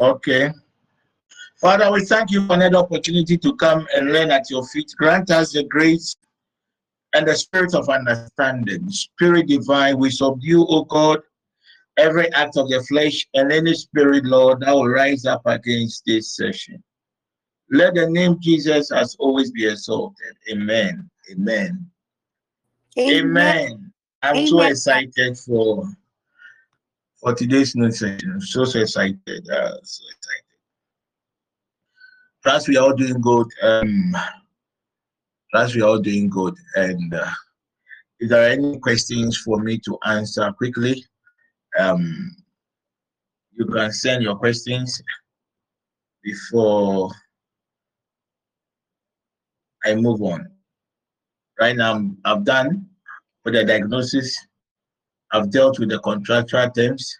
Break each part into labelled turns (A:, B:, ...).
A: Okay. Father, we thank you for another opportunity to come and learn at your feet. Grant us the grace and the spirit of understanding. Spirit divine, we subdue, O God, every act of the flesh and any spirit, Lord, that will rise up against this session. Let the name Jesus as always be exalted. Amen. Amen. Amen. Amen. I'm Amen. so excited for for today's session. I'm so so excited. Uh, so excited. Trust we are all doing good. Um, trust we are all doing good. And uh, if there are any questions for me to answer quickly, um, you can send your questions before I move on. Right now, I've done with the diagnosis. I've dealt with the contractual terms.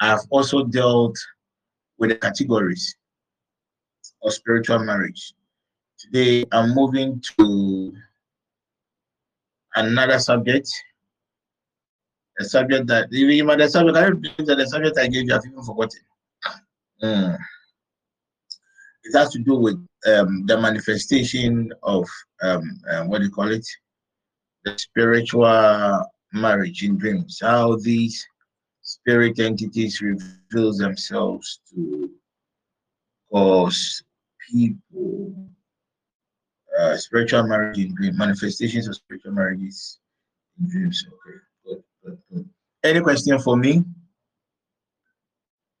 A: I've also dealt with the categories of spiritual marriage. Today, I'm moving to another subject. A subject that even the subject I the subject I gave you, I've even forgotten. Mm. It has to do with um, the manifestation of um, uh, what do you call it? The spiritual marriage in dreams. How these spirit entities reveal themselves to cause people, uh, spiritual marriage in dreams, manifestations of spiritual marriages in dreams. Okay, good, good, good. Any question for me?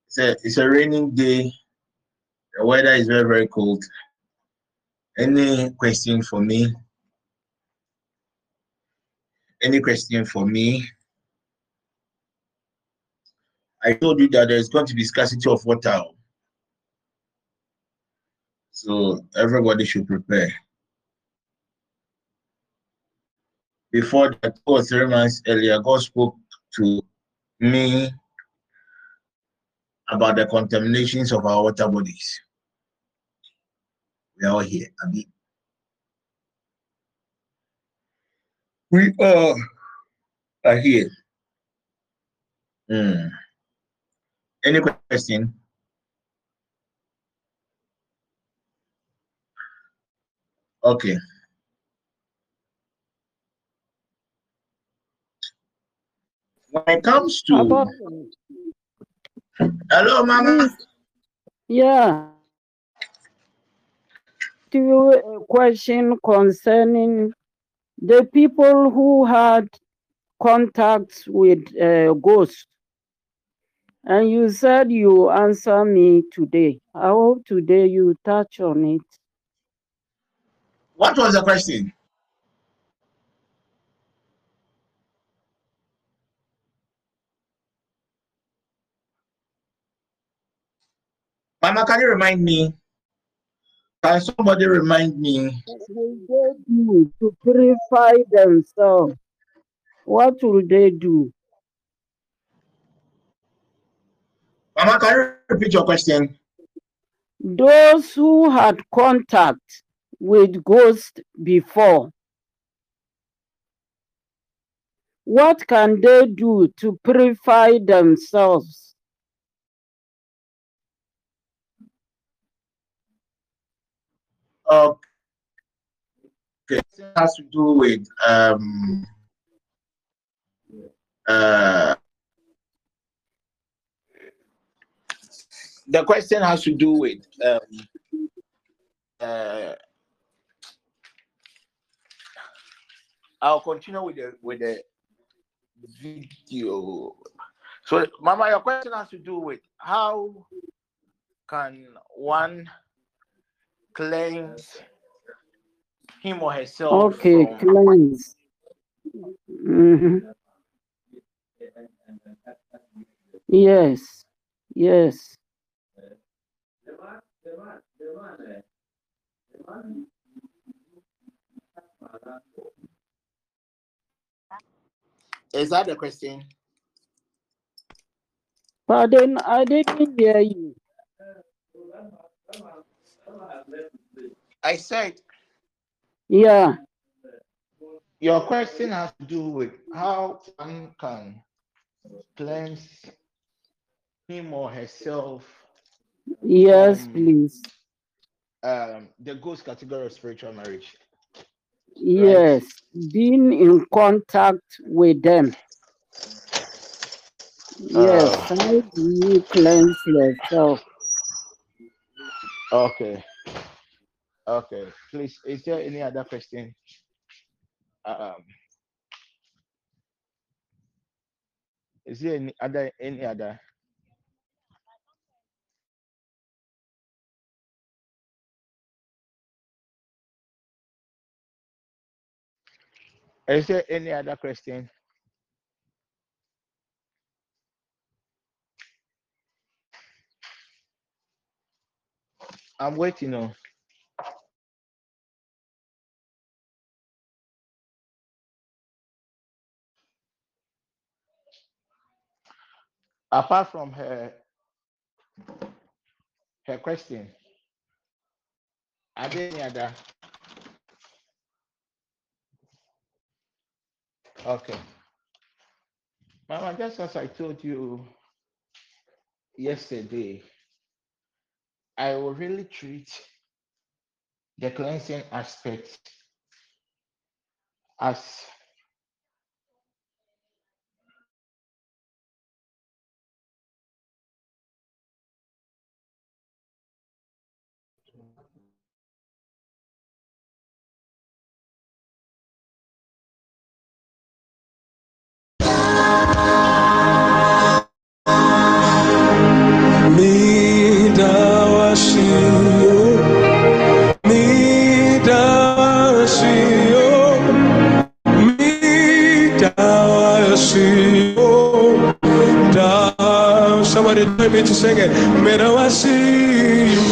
A: It's a, it's a raining day. The weather is very, very cold. Any question for me? Any question for me? I told you that there's going to be scarcity of water. So everybody should prepare. Before that, two or three months earlier, God spoke to me about the contaminations of our water bodies. We are all here. I mean, we all are here. Mm. Any question? Okay. When it comes to About, hello, Mama.
B: Yeah. To question concerning the people who had contacts with uh, ghosts. And you said you answer me today. I hope today you touch on it.
A: What was the question? Mama, can you remind me? Can somebody remind me?
B: What will they do to purify themselves? What will they do?
A: Mama, can you repeat your question?
B: Those who had contact with ghosts before. What can they do to purify themselves?
A: Okay. It has to do with um, uh, the question has to do with um, uh, I'll continue with the with the video. So, Mama, your question has to do with how can one cleanse him or herself.
B: Okay,
A: from-
B: cleanse. Mhm. Yes, yes.
A: Is that the question?
B: Pardon, I didn't hear you.
A: I said
B: Yeah,
A: your question has to do with how one can cleanse him or herself
B: yes,
A: Um,
B: please.
A: um the ghost category of spiritual marriage.
B: Yes, being in contact with them. Yes,
A: Uh.
B: how do you cleanse yourself?
A: Okay. Okay. Please, is there any other question? Um, is there any other any other? Is there any other question? I'm waiting on. Apart from her her question, are there any other? Okay. Mama, just as I told you yesterday, I will really treat the cleansing aspect as
C: Da- Somebody tell me to sing it. see Midawashio,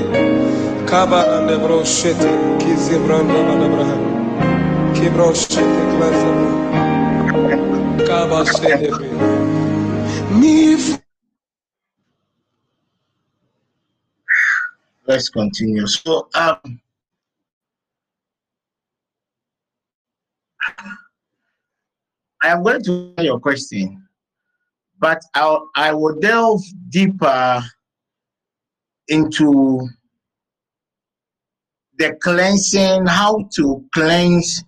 C: Kibroshete klazaba. Kabashede bre.
A: Let's continue. So um I am going to answer your question, but I'll, I will delve deeper into the cleansing, how to cleanse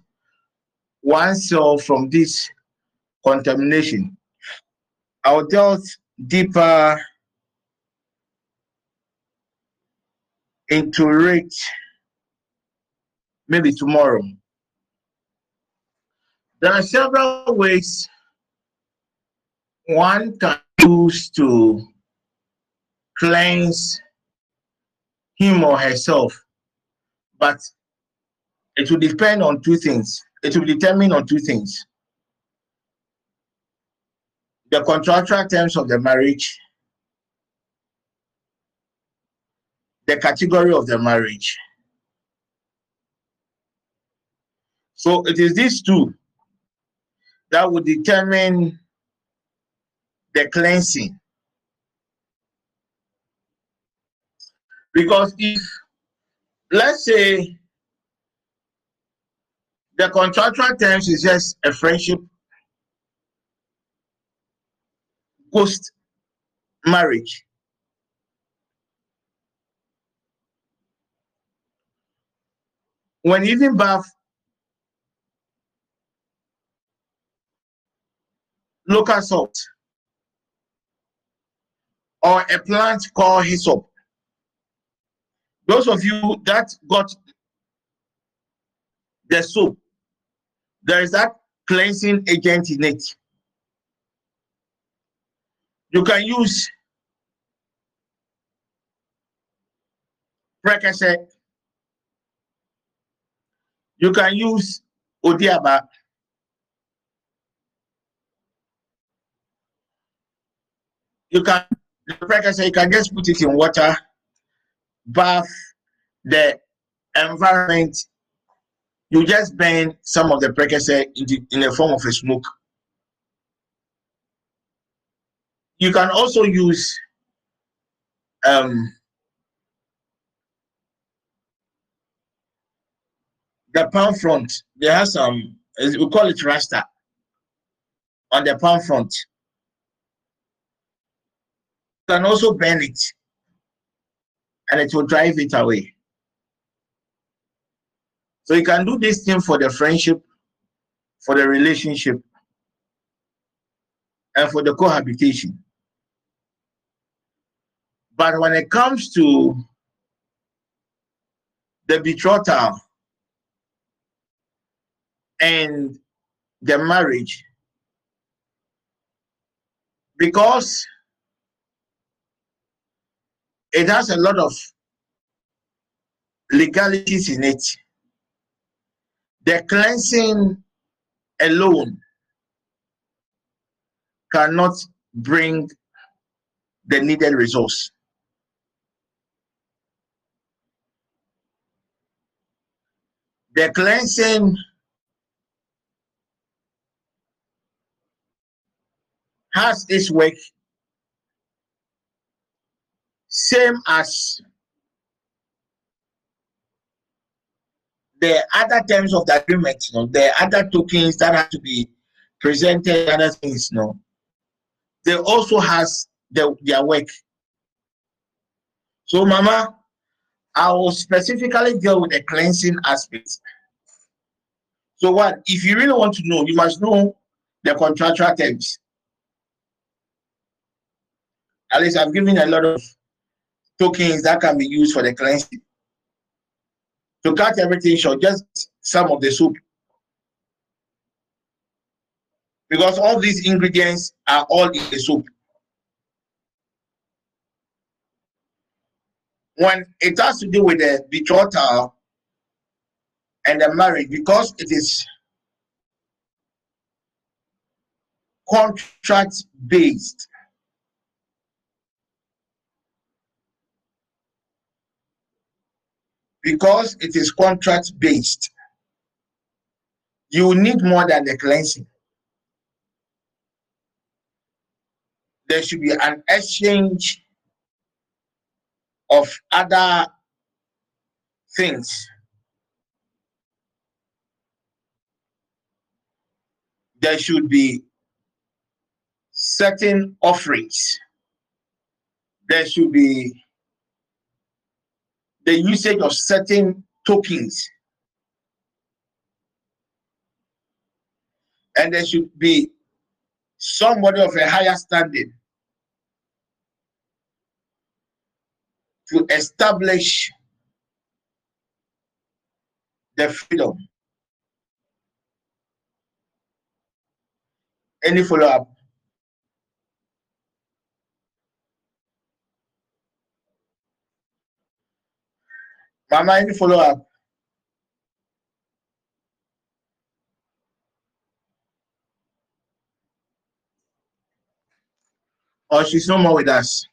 A: oneself from this contamination. I'll delve deeper into it maybe tomorrow. There are several ways one can use to cleanse him or herself, but it will depend on two things. It will determine on two things. The contractual terms of the marriage, the category of the marriage. So it is these two that would determine the cleansing. Because if, let's say, the contractual terms is just a friendship post marriage. When even birth local salt or a plant called hyssop. Those of you that got the soap, there is that cleansing agent in it. You can use Prekese. You can use Odiaba. you can I you can just put it in water, bath the environment. You just burn some of the Prekese in the, in the form of a smoke. You can also use um, the palm front. They have some, we call it rasta on the palm front You can also burn it and it will drive it away. So you can do this thing for the friendship, for the relationship, and for the cohabitation. But when it comes to the betrothal and the marriage, because it has a lot of legalities in it. The cleansing alone cannot bring the needed results. The cleansing has its work same as the other terms of the agreement, you know, the other tokens that have to be presented, other things, you know, they also has the, their work. So, Mama, I will specifically deal with the cleansing aspect. So, what if you really want to know, you must know the contractual terms. At least I've given a lot of tokens that can be used for the cleansing. To cut everything short, just some of the soup. Because all these ingredients are all in the soup. When it has to do with the betrothal and the marriage, because it is contract based, because it is contract based, you need more than the cleansing. There should be an exchange of other things there should be certain offerings. There should be the usage of certain tokens. And there should be somebody of a higher standing to establish the freedom. Any follow up? Any follow up? Or she's no more with us.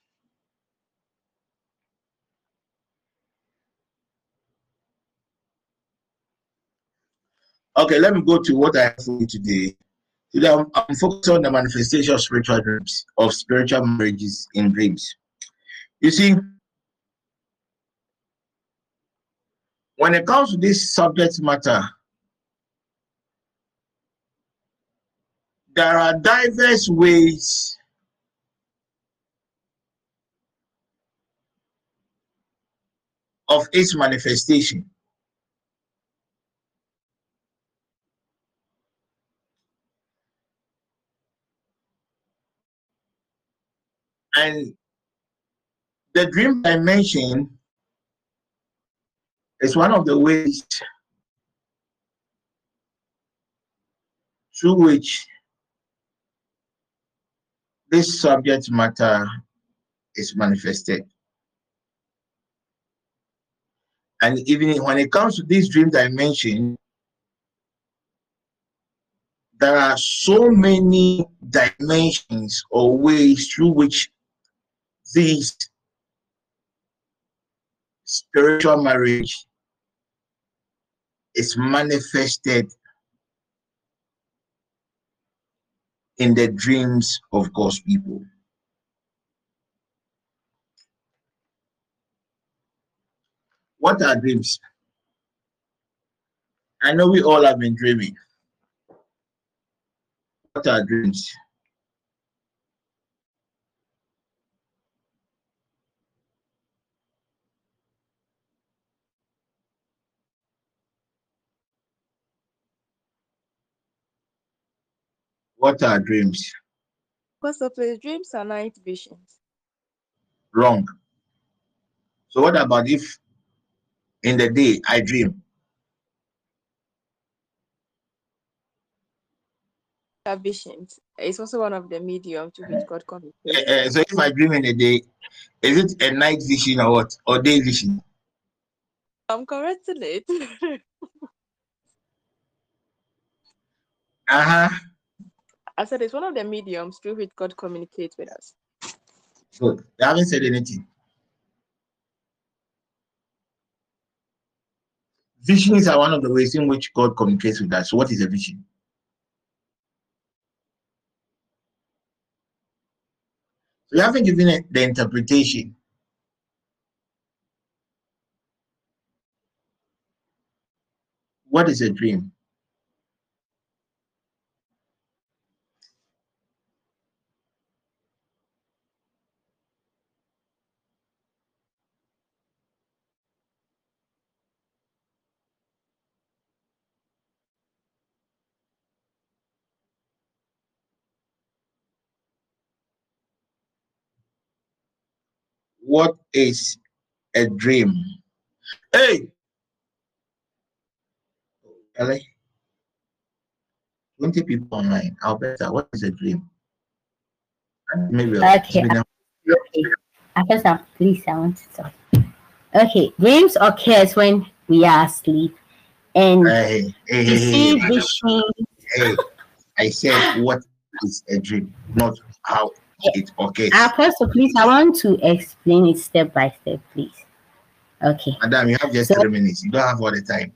A: Okay, let me go to what I have for you today. Today, I'm, I'm focused on the manifestation of spiritual dreams, of spiritual marriages in dreams. You see, when it comes to this subject matter, there are diverse ways of its manifestation. And the dream dimension is one of the ways through which this subject matter is manifested. And even when it comes to this dream dimension, there are so many dimensions or ways through which this spiritual marriage is manifested in the dreams of God's people. What are dreams? I know we all have been dreaming. What are dreams? What are dreams?
D: First of all, dreams are night visions.
A: Wrong. So what about if in the day I dream?
D: Visions. It's also one of the medium to which God
A: Eh,
D: communicates.
A: eh, so if I dream in the day, is it a night vision or what? Or day vision?
D: I'm correcting it.
A: Uh-huh.
D: I said it's one of the mediums through which God communicates with us.
A: Good. They haven't said anything. Visions are one of the ways in which God communicates with us. So what is a vision? So you haven't given it the interpretation. What is a dream? What is a dream? Hey! Ellie? 20 people online. Alberta, what is a dream? Maybe
E: Okay. Okay. After please, I want to talk. Okay, dreams occurs when we are asleep, and
A: Hey, hey,
E: see
A: hey,
E: visions.
A: hey. I said, what is a dream? Not how it occurs.
E: Apostle, please, I want to explain it step by step, please. Okay.
A: Madam, you have just
E: So-
A: three minutes. You don't have all the time.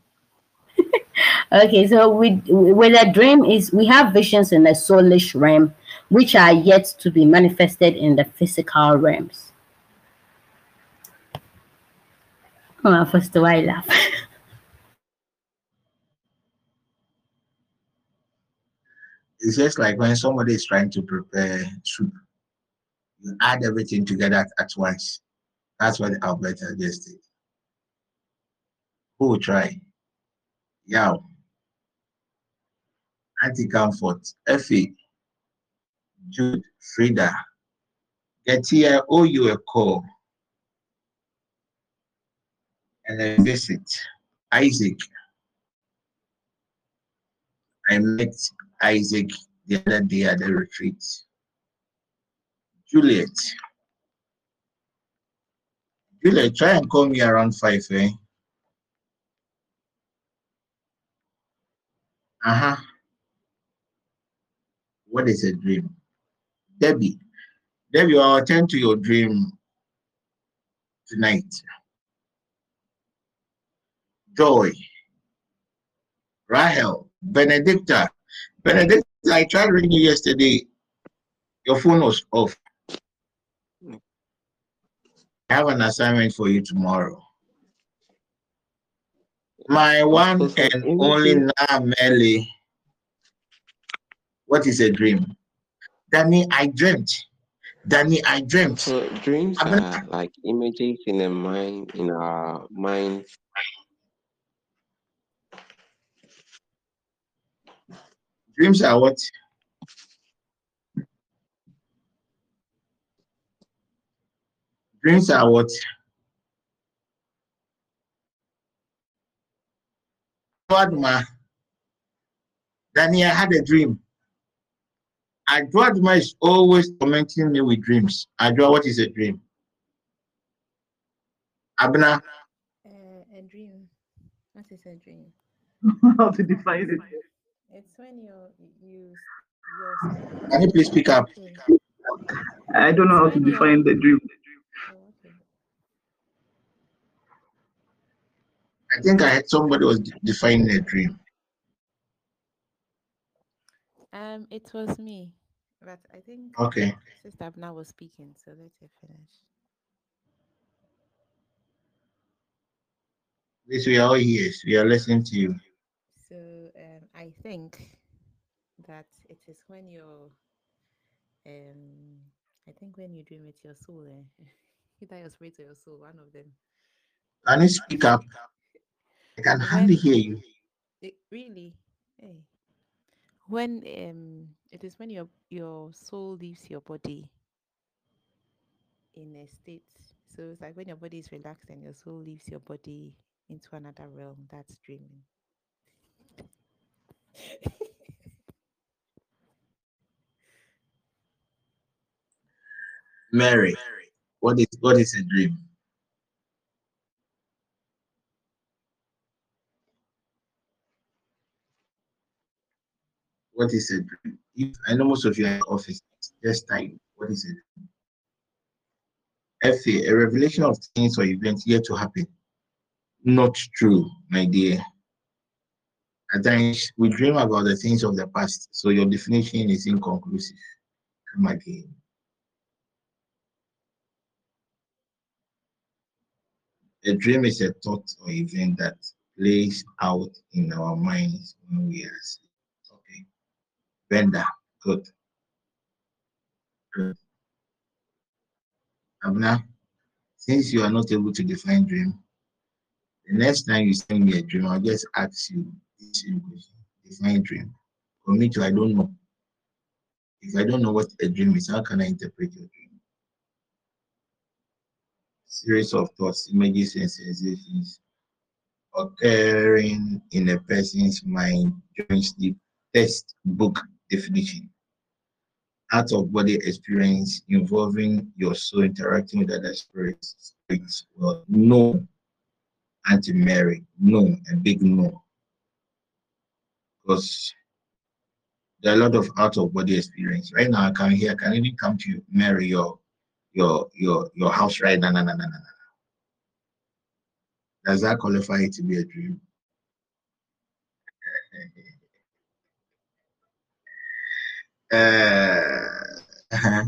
E: Okay, so with with a dream is we have visions in the soulish realm, which are yet to be manifested in the physical realms. Oh, first why laugh?
A: It's just like when somebody is trying to prepare soup, you add everything together at, once. That's what Alberta just did. Who will try? Yao. Auntie Comfort, Effie, Jude, Frida, get here, owe you a call. And a visit. Isaac. I met Isaac the other day at the retreat. Juliet. Juliet, try and call me around five, eh? Uh-huh. What is a dream? Debbie. Debbie, I'll attend to your dream tonight. Joy. Rahel. Benedicta. Benedicta, I tried ringing you yesterday. Your phone was off. I have an assignment for you tomorrow. My one and only Nameli. What is a dream? Danny, I dreamt. Danny, I dreamt.
F: So dreams are like images in a mind in our mind.
A: Dreams are what? Dreams are what? Adma. Danny, I had a dream. Adma is always tormenting me with dreams. Adwa, what is a dream? Abna,
G: Uh, a dream. What is a dream?
H: how to define it.
G: It's when you you you're
A: can you please speak up?
H: I don't know how to define the dream.
G: Oh, okay.
A: I think I had somebody was defining a dream.
G: Um, it was me, but I think
A: Okay.
G: Sister Abna was speaking, so let her finish.
A: This we are all ears. We are listening to you.
G: So um, I think that it is when you're, um, I think when you dream with your soul, eh? either your spirit or your soul, one of them.
A: Can you speak up? I can hardly hear you.
G: It, really, hey. When um, it is when your your soul leaves your body in a state. So it's like when your body is relaxed and your soul leaves your body into another realm. That's dreaming.
A: Mary, what is what is a dream? What is a dream? If I know most of you are in office, just type what is it? Effie, a revelation of things or events yet to happen. Not true, my dear. At times we dream about the things of the past, so your definition is inconclusive. Come again. A dream is a thought or event that plays out in our minds when we are asleep. Bender, good. Good. Abna, since you are not able to define dream, the next time you send me a dream, I'll just ask you this question. Define dream. For me too, I don't know. If I don't know what a dream is, how can I interpret your dream? series of thoughts, images, and sensations occurring in a person's mind during sleep. Textbook definition. Out of body experience involving your soul interacting with other spirits. Well, no, Auntie Mary, no, a big no. Because there are a lot of out of body experience. Right now, I can hear, can even come to Mary, your your your your house right now. No, no, no, no, no. Does that qualify it to be a dream? Uh,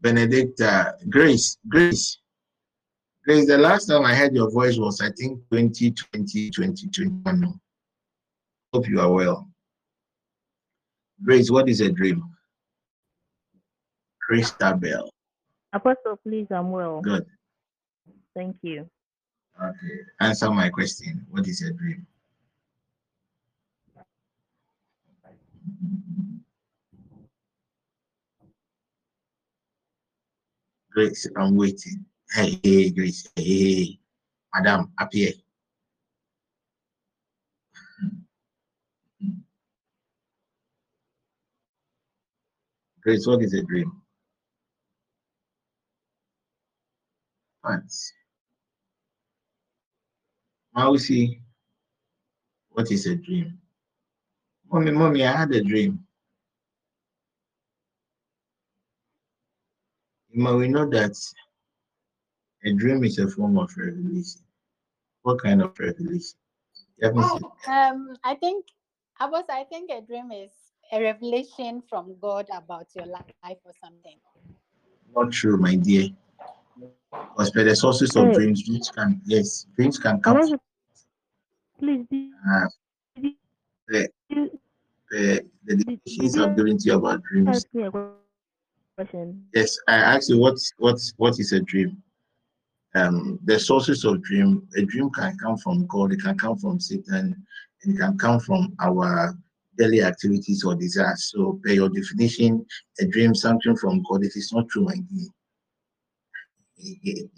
A: Benedicta, Grace, Grace, Grace. The last time I heard your voice was, I think, 2020, 2021. Hope you are well. Grace, what is a dream? Christabel.
I: Apostle, please, I'm well.
A: Good.
I: Thank you.
A: Okay. Answer my question. What is a dream? Grace, I'm waiting. Hey, hey, Grace. Hey, hey. Madam, appear. Grace, what is a dream? What? Mausi, what is a dream? Mommy, mommy, I had a dream. Ima, we know that a dream is a form of revelation. What kind of revelation? You.
J: Um, I think I was. I think a dream is a revelation from God about your life or something.
A: Not true, my dear. Because by the sources of
I: Hey.
A: dreams, dreams can yes, dreams can come
I: want
A: from
I: to, please, did
A: uh,
I: did
A: the,
I: you
A: the, the
I: did,
A: definitions
I: did
A: I've
I: you
A: given to you about dreams.
I: Ask me a question?
A: Yes, I asked you what what what is a dream? Um, the sources of dream. A dream can come from God. It can come from Satan. And it can come from our daily activities or desires. So, by your definition, a dream something from God. It is not true, my dear.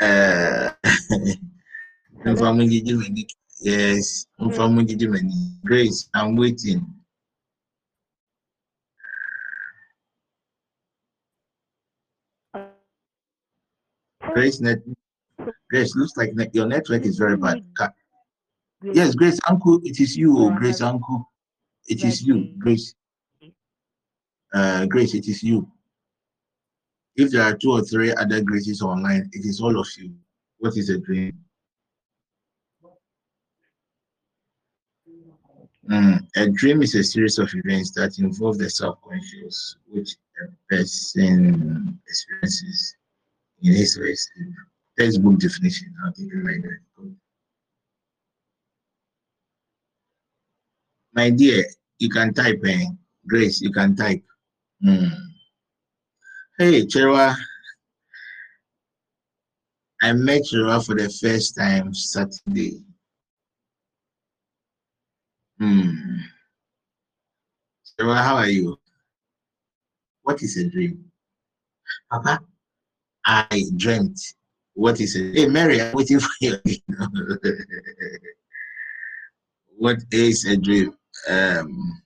A: Uh, yes, Grace, I'm waiting. Grace, net, Grace, looks like your network is very bad. Ca- Yes, Grace, Uncle, it is you, oh, Grace, Uncle. It is you, Grace. Uh, Grace, it is you. If there are two or three other Graces online, it is all of you. What is a dream? Mm, a dream is a series of events that involve the subconscious, which a person experiences in his sleep. Textbook definition. Take it like that. My dear, you can type, eh? Grace, you can type. Hmm. Hey, Chewa. I met Chewa for the first time Saturday. Hmm. Chewa, how are you? What is a dream? Papa, I dreamt. What is it? Hey, Mary, I'm waiting for you. what is a dream? Um,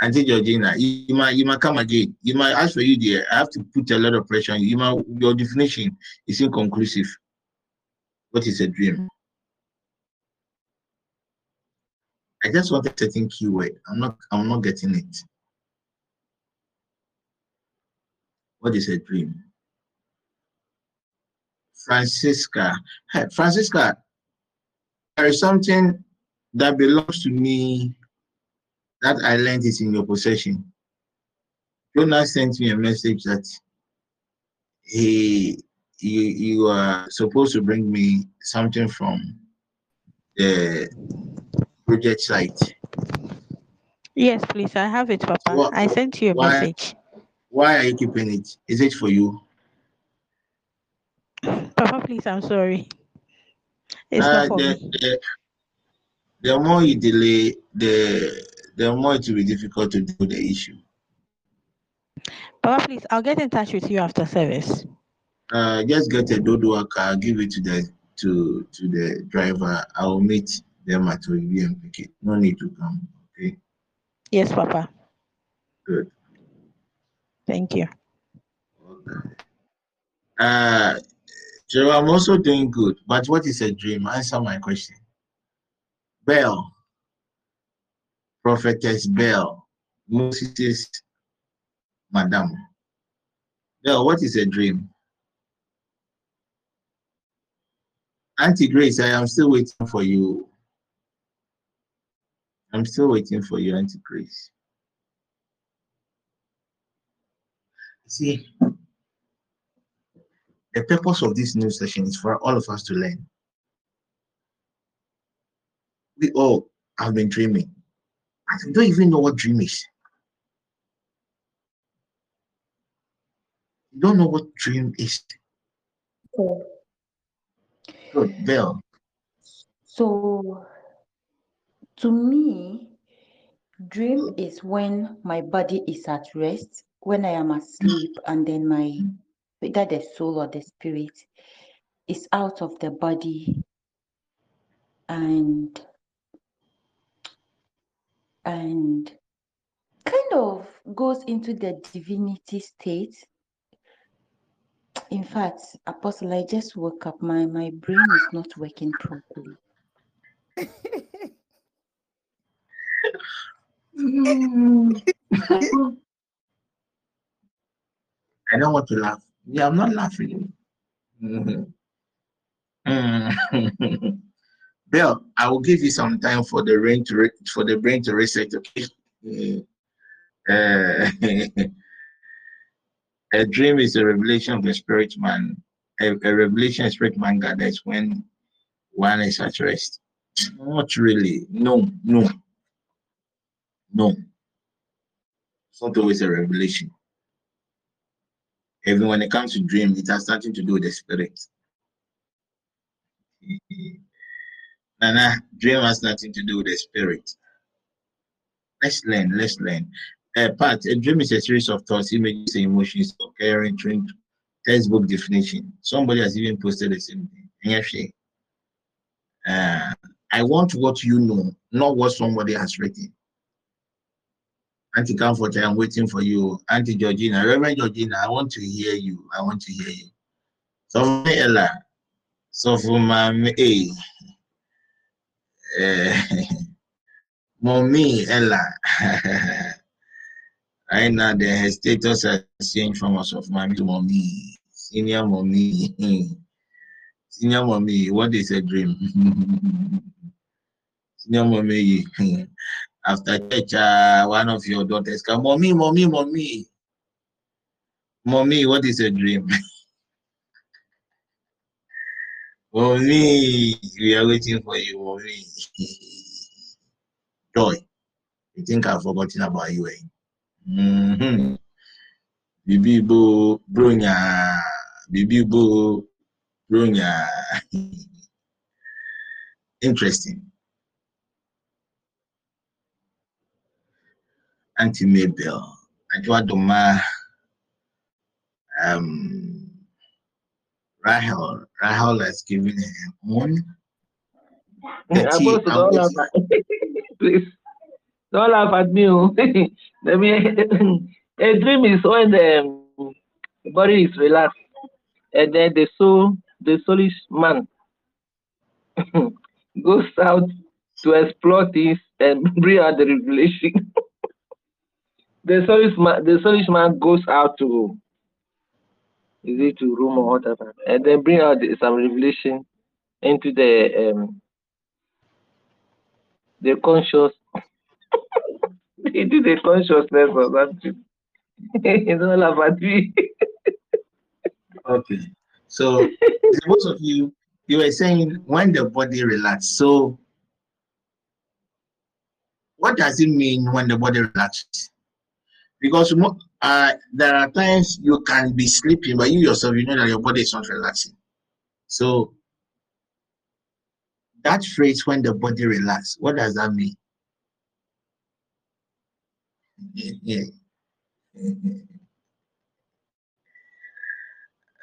A: Auntie Georgina, you, you might you might come again. You might ask for you there. I have to put a lot of pressure on you. You might, your definition is inconclusive. What is a dream? I just want a certain keyword. I'm not I'm not getting it. What is a dream? Francisca. Hey, Francisca, there is something that belongs to me that I learned is in your possession. Jonas sent me a message that he you you are supposed to bring me something from the project site.
K: Yes, please. I have it, Papa.
A: What-
K: I sent you a
A: why-
K: message.
A: Why are you keeping it? Is it for you?
K: Papa, please. I'm sorry. It's
A: Uh,
K: not for
A: the,
K: me.
A: the, the more you delay, the the more it will be difficult to do the issue.
K: Papa, please. I'll get in touch with you after service.
A: Uh, just get a dodo car, give it to the to to the driver. I will meet them at OEB and pick it. No need to come. Okay,
K: Yes, Papa.
A: good.
K: Thank you. Okay.
A: Uh, so I'm also doing good. But what is a dream? Answer my question. Bell, prophetess Bell, Moses, Madam. Bell, what is a dream? Auntie Grace, I am still waiting for you. I'm still waiting for you, Auntie Grace. See, the purpose of this new session is for all of us to learn. We all have been dreaming. I don't even know what dream is. You don't know what dream is.
L: So,
A: Good, Bill.
L: so to me, dream is when my body is at rest, when I am asleep, and then my whether the soul or the spirit is out of the body and and kind of goes into the divinity state. In fact, Apostle, I just woke up. My my brain is not working properly.
A: I don't want to laugh. Yeah, I'm not laughing. Mhm. Mm. Bill, I will give you some time for the brain to re- for the brain to reset. Okay. Uh, a dream is a revelation of the spirit man. A, a revelation of spirit man gathers when one is at rest. Not really. No, no, no. It's not always a revelation. Even when it comes to dream, it has nothing to do with the spirit. Nana, dream has nothing to do with the spirit. Let's learn, let's learn. Uh, Pat, a dream is a series of thoughts, images, and emotions occurring during textbook definition. Somebody has even posted the same thing. Uh, I want what you know, not what somebody has written. Auntie Comfort, I'm waiting for you. Auntie Georgina, Reverend Georgina, I want to hear you. I want to hear you. So me, Ella, so for my eh, mommy Ella, right now the status has changed from us of mommy to mommy, senior mommy, senior mommy. What is a dream? senior mommy. After church, uh, one of your daughters come, mommy, mommy, mommy, mommy. What is a dream? mommy, we are waiting for you, mommy. Joy, you think I've forgotten about you? Eh? Mm-hmm. Bibi bo bronya, bibi bo bronya. Interesting. Auntie Mabel, Adwadoma, um, Rahel, Rahel has given her own. petty
M: Apostle, don't laugh at please. Don't laugh at me. oh. Let me. A dream is when the um, body is relaxed, and then the soul, the soulish man, goes out to explore things and bring out the revelation. The soulish man, the soulish man goes out to, is it to room or whatever, and then bring out some revelation into the um the conscious into the consciousness of that don't laugh at me.
A: Okay. So most of you, you were saying when the body relaxes. So what does it mean when the body relaxes? Because uh, there are times you can be sleeping, but you yourself, you know that your body is not relaxing. So that phrase, when the body relax, what does that mean? Yeah.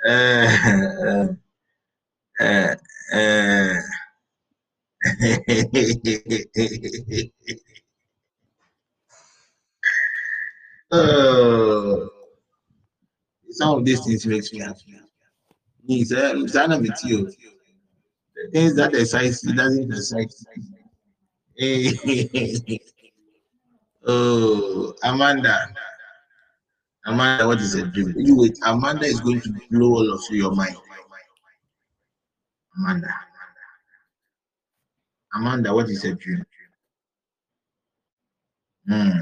A: Uh, uh, uh, some of these things makes me happy. Me, sir, I'm with you. The things that excite you doesn't excite me. oh, Amanda. Amanda, what is a dream? You wait, Amanda is going to blow all of your mind. Amanda. Amanda, what is a dream? Hmm.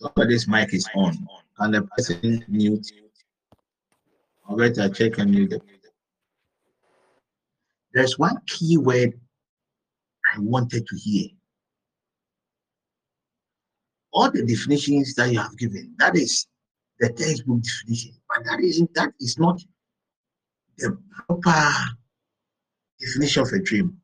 A: Somebody's mic is on. Can the person mute? Or better check and mute. it. There's one key word I wanted to hear. all the definitions that you have given, that is the textbook definition, but that isn't that is not the proper definition of a dream.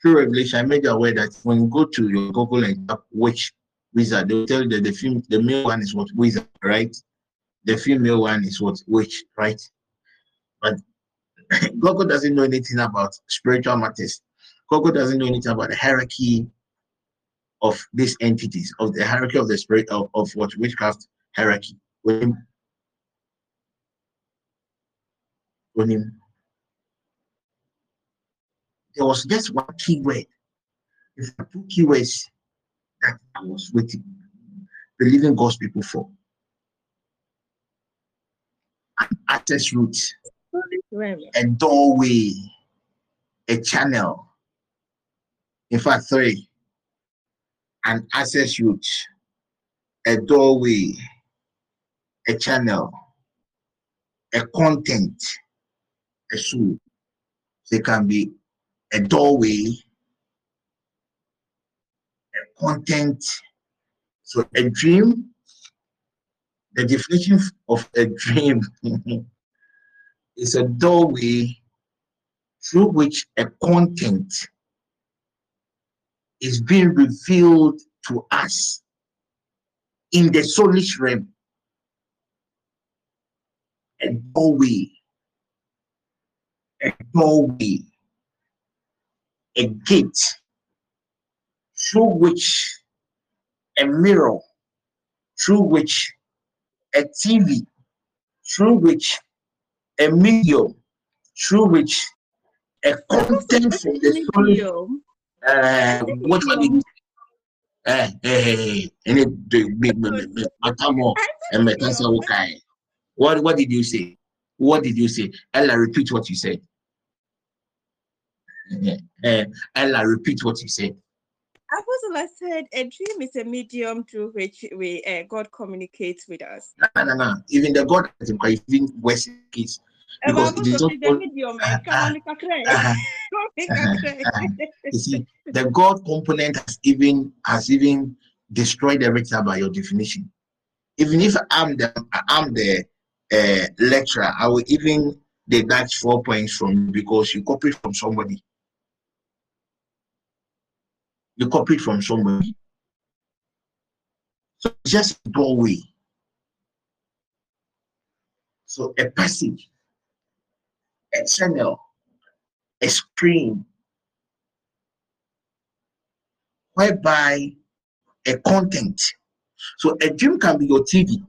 A: Through Revelation, I made you aware that when you go to your Google and type witch wizard, they'll tell you that the film the male one is what wizard, right? The female one is what witch, right? But Google doesn't know anything about spiritual matters. Google doesn't know anything about the hierarchy of these entities, of the hierarchy of the spirit of, of what witchcraft hierarchy. When, him, there was just one key word. It's two keywords that I was waiting, believing God's people for. An access route, a doorway, a channel. In fact, three. An access route, a doorway, a channel, a content, a soul. They can be a doorway, content. So a dream, the definition of a dream is a doorway through which a content is being revealed to us in the soulish realm. A doorway, a doorway, a gate through which a mirror, through which a TV, through which a medium, through which a content from the soulish uh, what were they? Eh, eh, eh, eh. What, what did you say? What did you say? Ella, repeat what you said. Ella, repeat what you said.
D: Apostle has said a dream is a medium through which we uh, God communicates with us.
A: No, no, no. Even the God has even worse case.
D: Eh,
A: Because it is not
D: the medium, eh, come on, kakra, eh. Come on, kakra.
A: you see, the God component has even has even destroyed everything by your definition. Even if I'm the I'm the uh, lecturer, I will even deduct four points from you because you copied from somebody. You copy it from somebody. So just doorway. So a passage, a channel, a screen, whereby a content. So a dream can be your TV,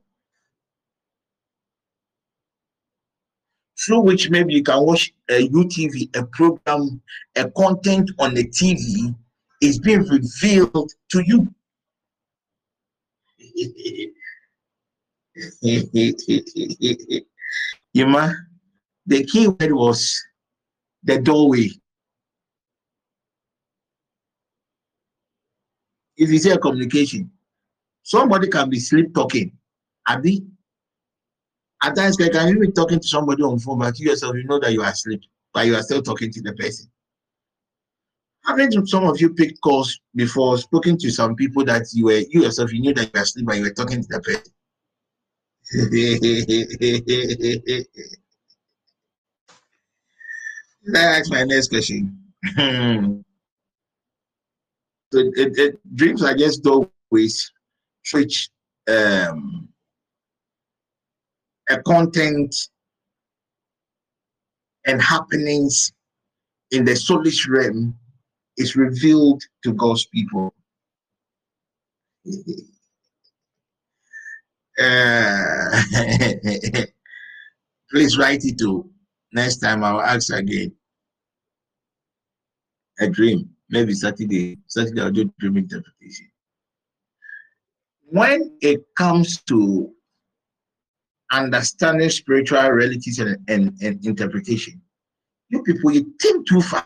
A: through which maybe you can watch a UTV, a program, a content on the TV is being revealed to you. Yuma, the key word was the doorway. If you say a communication, somebody can be sleep talking. Abi, at times can you be talking to somebody on phone, but you yourself you know that you are asleep, but you are still talking to the person. Haven't some of you picked calls before, spoken to some people that you were you yourself you knew that you were asleep, but you were talking to the person. That's my next question. so it, it, dreams are just doorways which um, a content and happenings in the soulish realm is revealed to God's people. Uh, please write it to next time I'll ask again. A dream, maybe Saturday. Saturday I'll do dream interpretation. When it comes to understanding spiritual realities and, and, and interpretation, you people you think too far.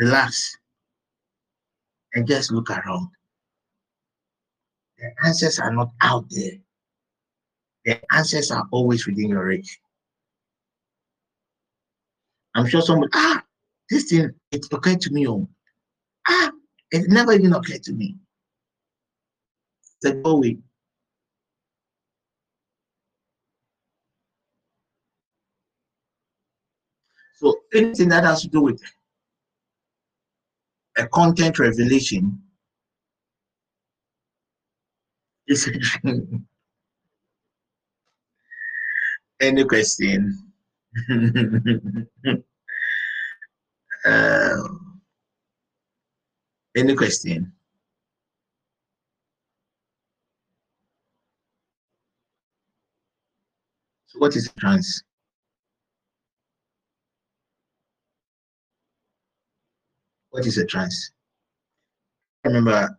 A: Relax and just look around. The answers are not out there. The answers are always within your reach. I'm sure someone, ah, this thing, it occurred to me. Oh, ah, it never even occurred to me. The doorway. So anything that has to do with a content revelation is any question? um, any question? So what is trans? What is a trance? I remember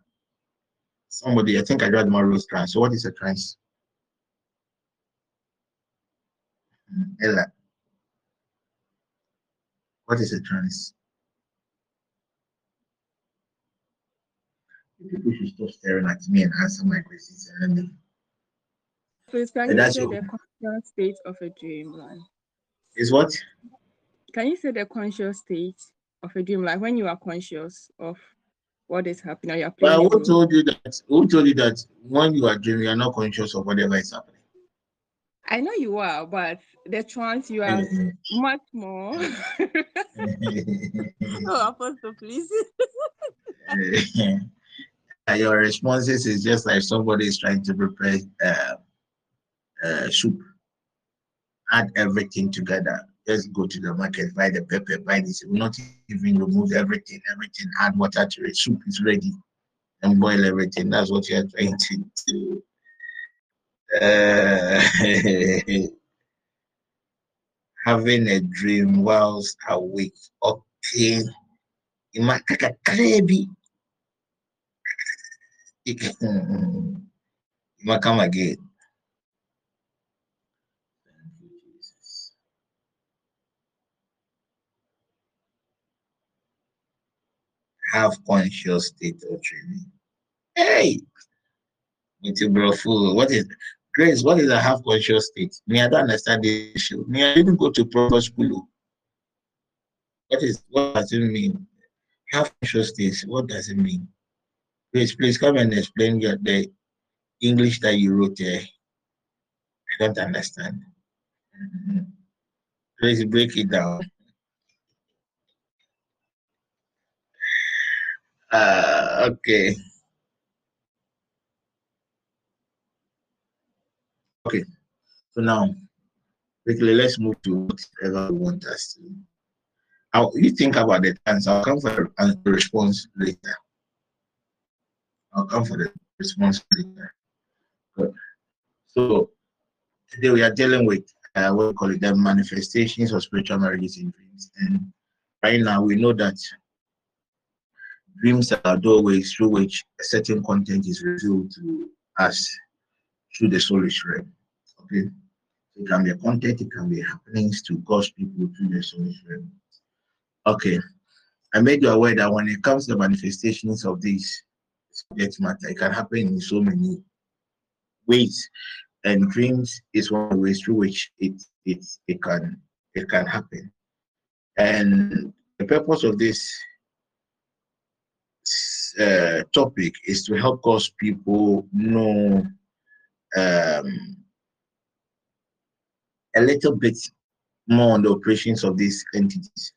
A: somebody, I think I read Mario's trance. So what is a trance? Hmm, Ella. What is a trance? People should stop staring at me and answer my questions and let me.
D: Please, can you say the conscious state of a dream? Like,
A: Is what?
D: can you say the conscious state of a dream, like when you are conscious of what is happening, or you're playing
A: Well,
D: a
A: who told you that? Who told you that when you are dreaming, you are not conscious of whatever is happening?
D: I know you are, but the trance you are much more. oh, Apostle, please.
A: Your responses is just like somebody is trying to prepare uh, uh, soup. Add everything together. Just go to the market, buy the pepper, buy this. Will not even remove everything. Everything. Add water to it. Soup is ready, and boil everything. That's what you are trying to do. Uh, having a dream whilst awake. Okay. You might come again. Have conscious state of dreaming. Hey, a bro fool. What is Grace? What is a half conscious state? Me, I don't understand the issue. Me, I didn't go to proper school. What is what does it mean? Half conscious state. What does it mean? Please, please come and explain your, the English that you wrote there. I don't understand. Mhm. Please break it down. Uh, okay. Okay. So now, quickly, let's move to whatever we want us to. How you think about the answer? I'll come for a response later. I'll come for the response later. Good. So today we are dealing with uh, what we call it the manifestations of spiritual marriages in dreams. And right now we know that dreams are doorways through which a certain content is revealed to us through the soulish realm. Okay. It can be a content, it can be happenings to God's people through the soulish realm. Okay. I made you aware that when it comes to manifestations of this subject matter, it can happen in so many ways. And dreams is one of the ways through which it it it can it can happen. And the purpose of this uh, topic is to help God's people know um, a little bit more on the operations of these entities.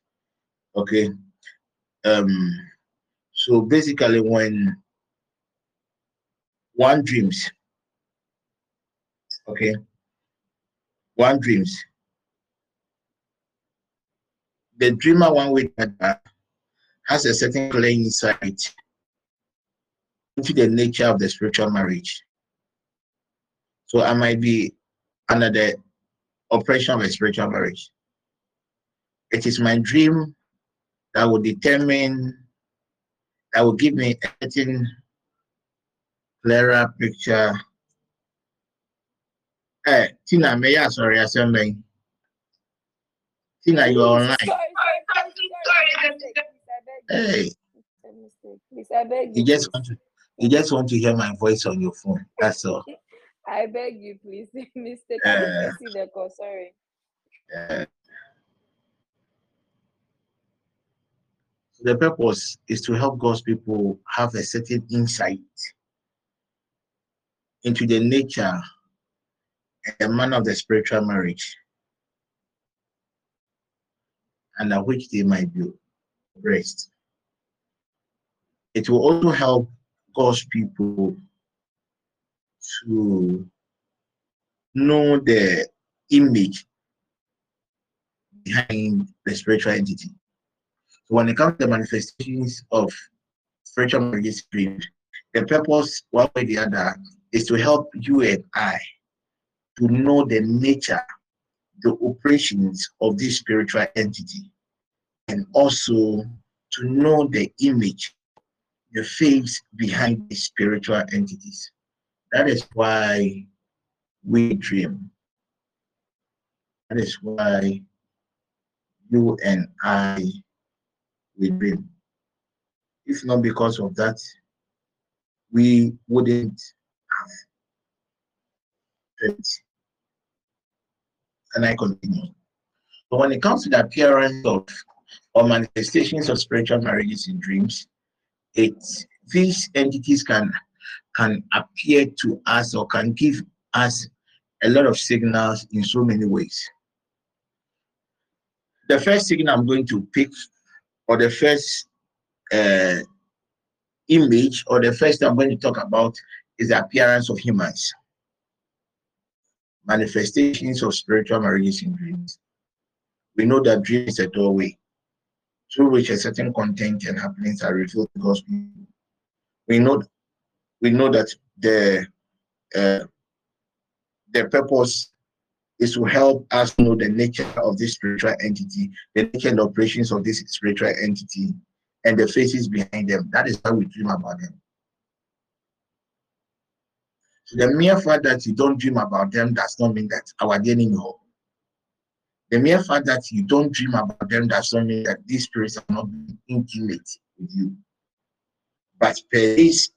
A: Okay. Um, so basically, when one dreams, okay, one dreams, the dreamer one way that has a certain clear insight into the nature of the spiritual marriage. So I might be under the operation of a spiritual marriage. It is my dream that will determine, that will give me a clearer picture. Hey, Tina, may I sorry, I said. Tina, you are online. Hey, you just want to, you just want to hear my voice on your phone. That's all.
N: I beg you, please. Didn't
A: Uh,
N: the call. Sorry.
A: Uh, The purpose is to help God's people have a certain insight into the nature and the manner of the spiritual marriage under which they might be raised. It will also help God's people to know the image behind the spiritual entity. So when it comes to the manifestations of spiritual marriages dreams, the purpose, one way or the other, is to help you and I to know the nature, the operations of this spiritual entity, and also to know the image, the face behind these spiritual entities. That is why we dream. That is why you and I we dream. If not because of that, we wouldn't have dreamt. And I continue. But when it comes to the appearance of or manifestations of spiritual marriages in dreams, it these entities can can appear to us or can give us a lot of signals in so many ways. The first signal I'm going to pick, or the first uh, image, or the first I'm going to talk about is the appearance of humans. Manifestations of spiritual marriages in dreams. We know that dream is a doorway through which a certain content and happenings are revealed to God's people. We know, we know that the uh, the purpose is to help us know the nature of this spiritual entity, the nature and operations of this spiritual entity, and the faces behind them. That is how we dream about them. So the mere fact that you don't dream about them does not mean that our DNA know. The mere fact that you don't dream about them does not mean that these spirits are not being intimate with you. But per these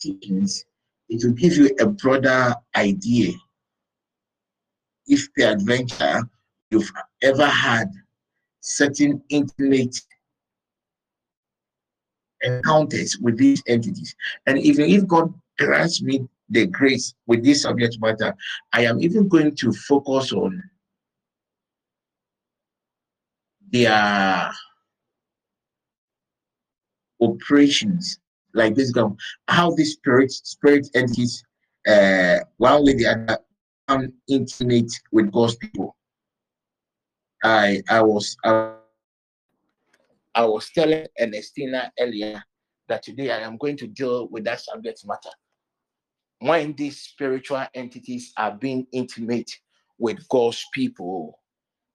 A: teachings, it will give you a broader idea if peradventure you've ever had certain intimate encounters with these entities. And even if God grants me the grace with this subject matter, I am even going to focus on their operations, like this, how these spirit spirit entities, uh, one or the other, become intimate with God's people. I I was I, I was telling Ernestina earlier that today I am going to deal with that subject matter. When these spiritual entities are being intimate with God's people,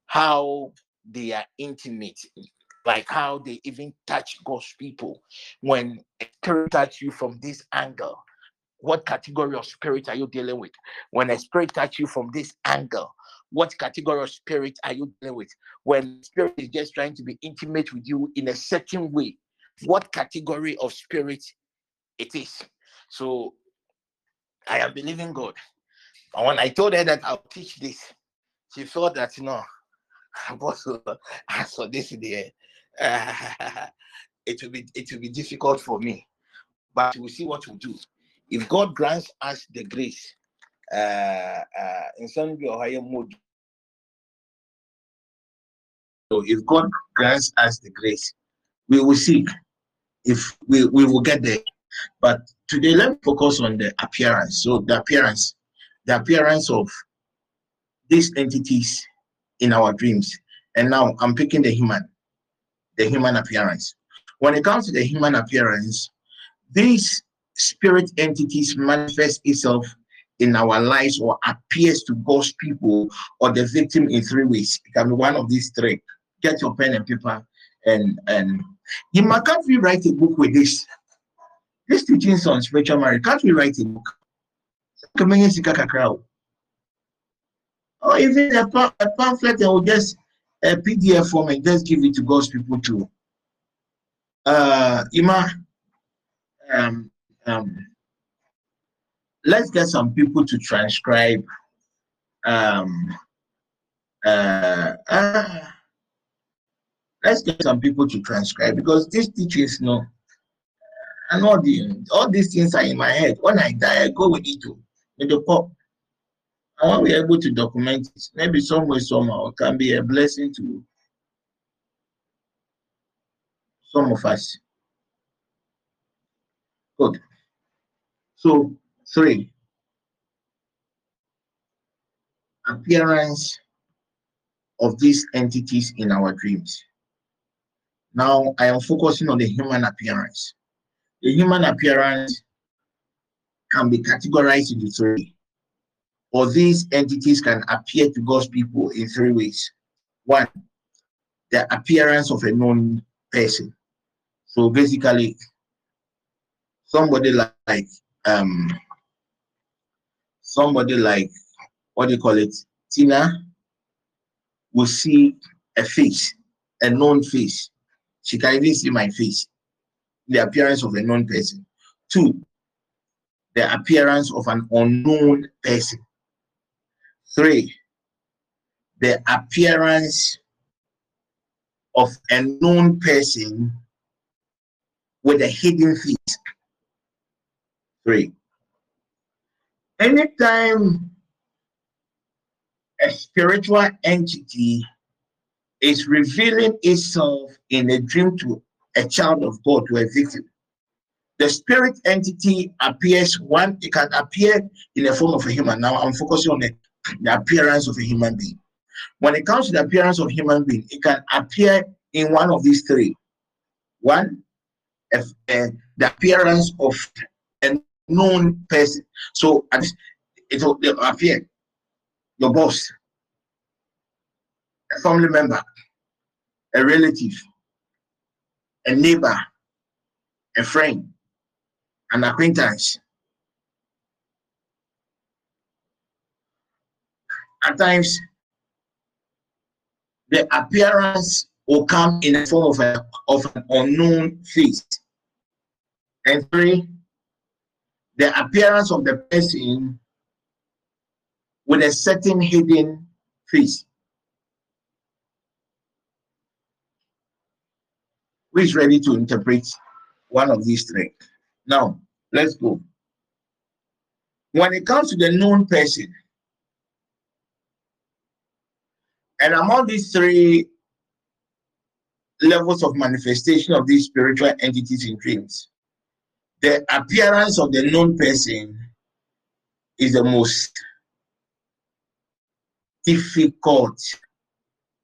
A: how they are intimate, like how they even touch God's people. When a spirit touch you from this angle, what category of spirit are you dealing with? When a spirit touch you from this angle, what category of spirit are you dealing with? When spirit is just trying to be intimate with you in a certain way, what category of spirit it is? So I am believing God. And when I told her that I'll teach this, she thought that you know, apostle, saw this there. It will be it will be difficult for me, but we'll see what we'll do if God grants us the grace, uh, uh, in some higher mode. So if God grants us the grace, we will seek. If we, we will get there. But today, let me focus on the appearance. So the appearance, the appearance of these entities in our dreams. And now I'm picking the human, the human appearance. When it comes to the human appearance, these spirit entities manifest itself in our lives or appears to God's people or the victim in three ways. It can be one of these three. Get your pen and paper and and you might can't we write a book with this? This teaching on spiritual marriage. Can't we write a book? Or even a, a pamphlet or just a PDF form and just give it to God's people too. uh, Ima, um, um, let's get some people to transcribe um, uh, uh, let's get some people to transcribe because these teachings you know and all the all these things are in my head when i die i go with it to the pop and when we're able to document it, maybe some way, somehow, it can be a blessing to some of us. Good. So, three, appearance of these entities in our dreams. Now, I am focusing on the human appearance. The human appearance can be categorized into three, or these entities can appear to God's people in three ways. One, the appearance of a known person. So basically, somebody like um somebody like what do you call it tina will see a face a known face she can even see my face the appearance of a known person two the appearance of an unknown person three the appearance of a known person with a hidden face three. Anytime a spiritual entity is revealing itself in a dream to a child of God, to a victim, the spirit entity appears one, it can appear in the form of a human. Now I'm focusing on the, the appearance of a human being. When it comes to the appearance of human being, it can appear in one of these three. One, if, uh, the appearance of a known person. So it will appear your boss, a family member, a relative, a neighbor, a friend, an acquaintance. At times, the appearance will come in the form of, a, of an unknown face. And three, the appearance of the person with a certain hidden face. Who is ready to interpret one of these three? Now, let's go. When it comes to the known person, and among these three levels of manifestation of these spiritual entities in dreams, the appearance of the known person is the most difficult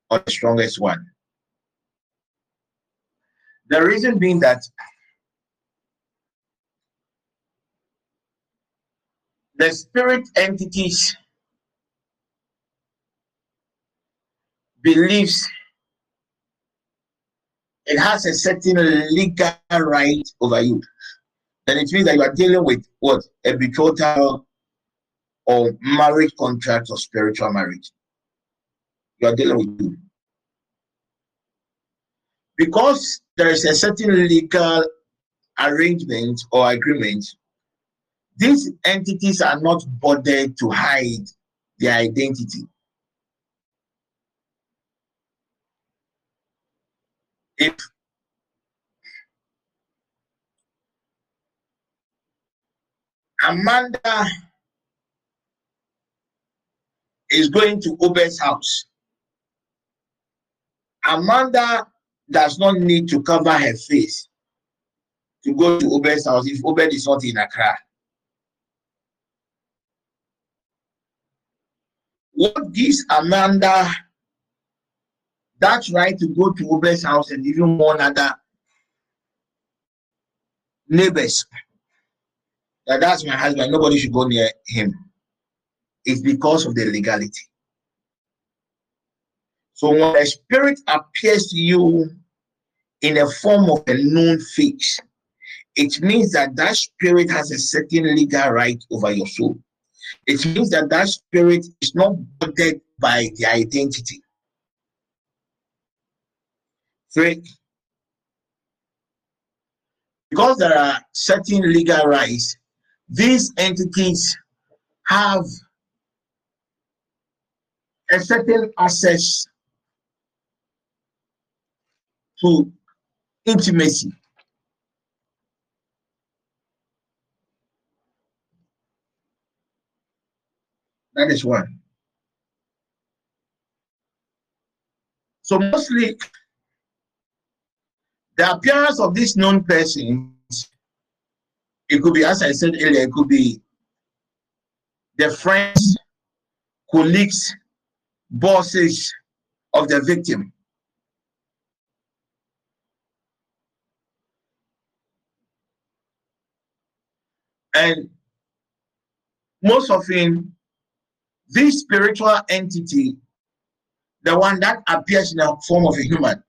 A: or the strongest one. The reason being that the spirit entities believes it has a certain legal right over you then it means that you are dealing with what a betrothal or marriage contract or spiritual marriage. You are dealing with you. Because there is a certain legal arrangement or agreement, these entities are not bothered to hide their identity. If Amanda is going to Obed's house. Amanda does not need to cover her face to go to Obed's house if Obed is not in Accra. What gives Amanda that right to go to Obed's house and even warn other neighbors that that's my husband, nobody should go near him. It's because of the legality. So when a spirit appears to you in a form of a known face, it means that that spirit has a certain legal right over your soul. It means that that spirit is not bothered by the identity. Because there are certain legal rights these entities have a certain access to intimacy. That is one. So mostly the appearance of these known persons, it could be, as I said earlier, it could be the friends, colleagues, bosses of the victim. And most often, this spiritual entity, the one that appears in the form of a human,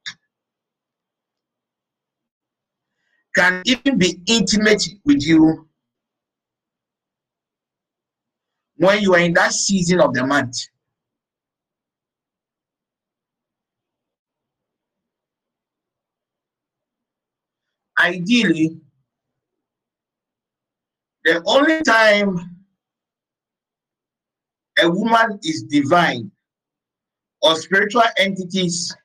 A: can even be intimate with you when you are in that season of the month. Ideally, the only time a woman is divine or spiritual entities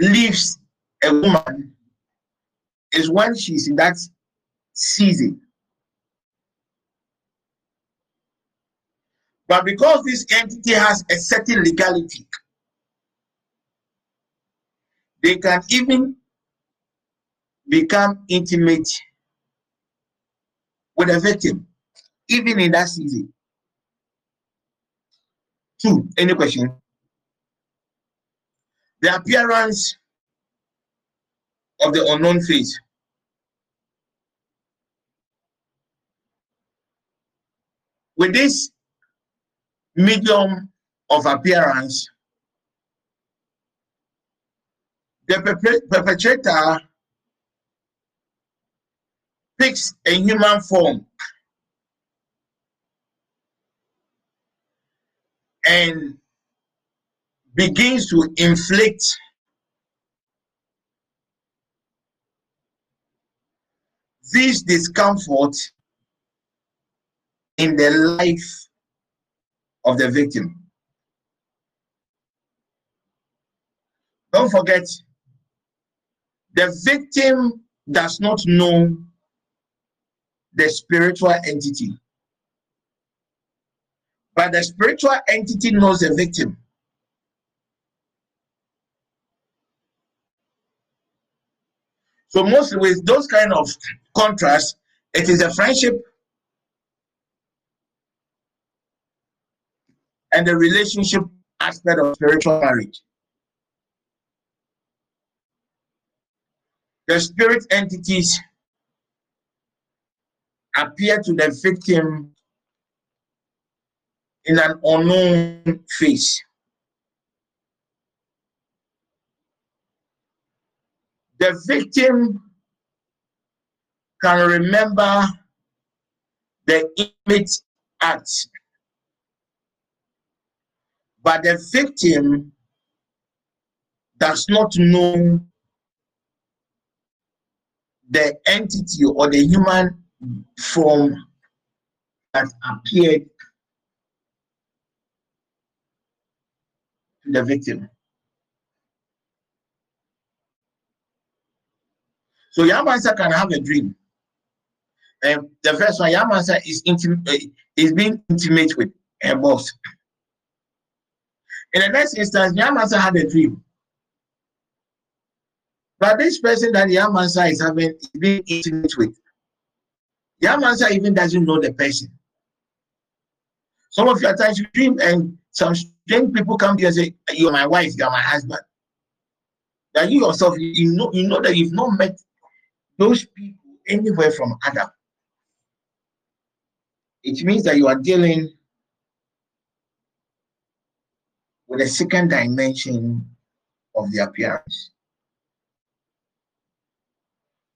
A: leaves a woman is when she's in that season. But because this entity has a certain legality, they can even become intimate with a victim, even in that season. Two, any question? The appearance of the unknown face. With this medium of appearance, the perpetrator takes a human form and begins to inflict this discomfort in the life of the victim. Don't forget, the victim does not know the spiritual entity. But the spiritual entity knows the victim. So mostly with those kind of contrasts, it is a friendship and the relationship aspect of spiritual marriage. The spirit entities appear to the victim in an unknown face. The victim can remember the image act, but the victim does not know the entity or the human form that appeared to the victim. So Yamansa can have a dream. And the first one, Yamansa is intimate, eh, is being intimate with her boss. In the next instance, Yamansa had a dream. But this person that Yamansa is having is being intimate with, Yamansa even doesn't know the person. Some of your times you dream and some strange people come to you and say, You're my wife, you're my husband. That you yourself, you know, you know that you've not met those people anywhere from Adam. It means that you are dealing a second dimension of the appearance.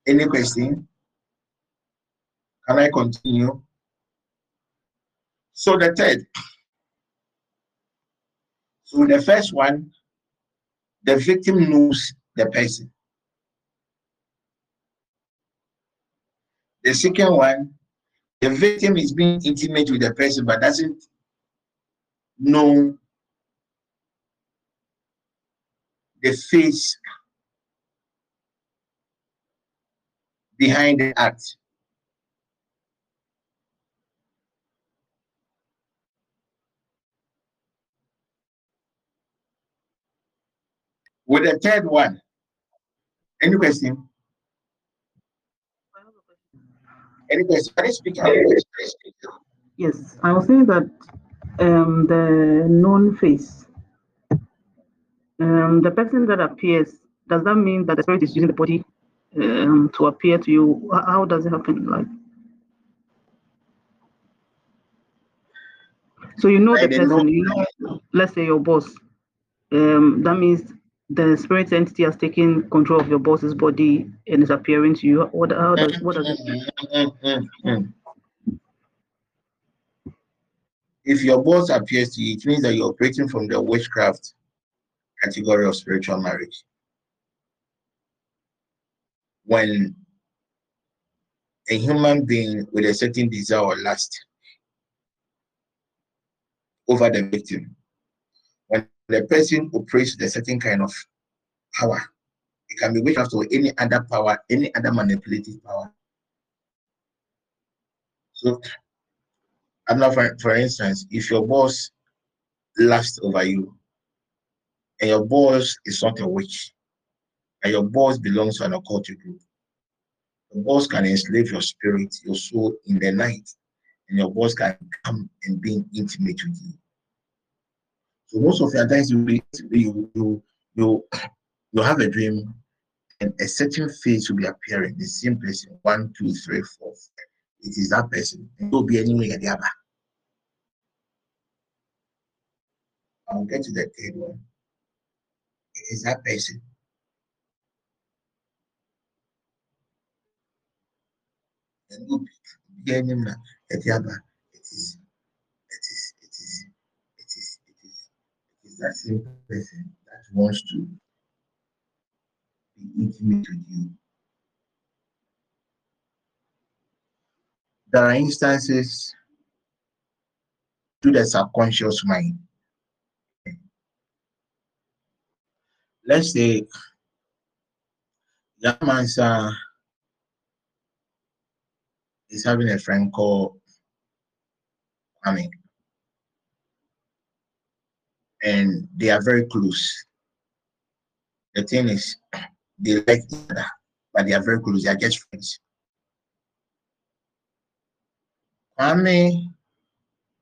A: Any question? Can I continue? So the third. So the first one, the victim knows the person. The second one, the victim is being intimate with the person but doesn't know the face behind the act. With the third one, any question? Any question? Speak?
H: Yes, I was saying that um, the known face, um, the person that appears, does that mean that the spirit is using the body um, to appear to you? How does it happen? Like, so you know
A: Like
H: the person, you know, let's say your boss. Um, that means the spirit entity has taken control of your boss's body and is appearing to you. What? How does? What does it?
A: Mm. If your boss appears to you, it means that you're operating from the witchcraft category of spiritual marriage. When a human being with a certain desire or lust over the victim, when the person operates with a certain kind of power, it can be witchcraft or any other power, any other manipulative power. So, I'm not for, for instance, if your boss lusts over you, and your boss is not a witch, and your boss belongs to an occult group, the boss can enslave your spirit, your soul in the night, and your boss can come and be intimate with you. So most of the times you you you you have a dream, and a certain face will be appearing. The same person, one, two, three, four. It is that person. And will be anywhere the other. I'll get to the third one. Is that other. It is. It is. It is. It is. It is. It is that same person that wants to be intimate with you. There are instances to the subconscious mind. Let's say Yamansa is having a friend called Kwame, and they are very close. The thing is, they like each other, but they are very close. They are just friends. Kwame,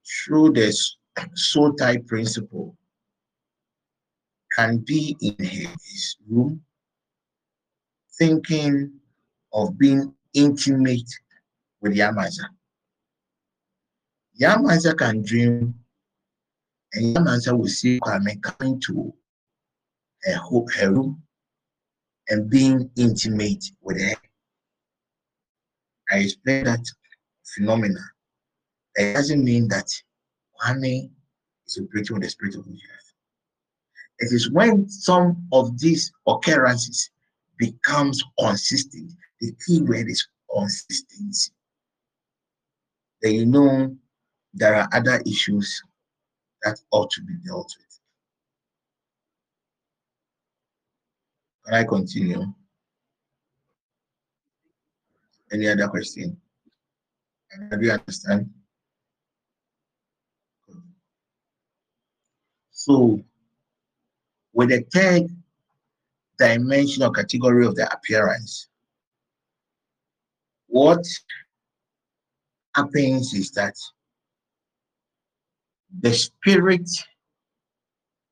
A: through the s- soul type principle, can be in his room thinking of being intimate with Yamansa. Yamansa can dream, and Yamansa will see Kwame coming to her, her room and being intimate with her. I explained that phenomena. It doesn't mean that Kwame is operating with the spirit of witchcraft. It is when some of these occurrences becomes consistent. The key word is consistency. Then you know there are other issues that ought to be dealt with. Can I continue? Any other question? Do you understand? So, with the third dimension or category of the appearance, what happens is that the spirit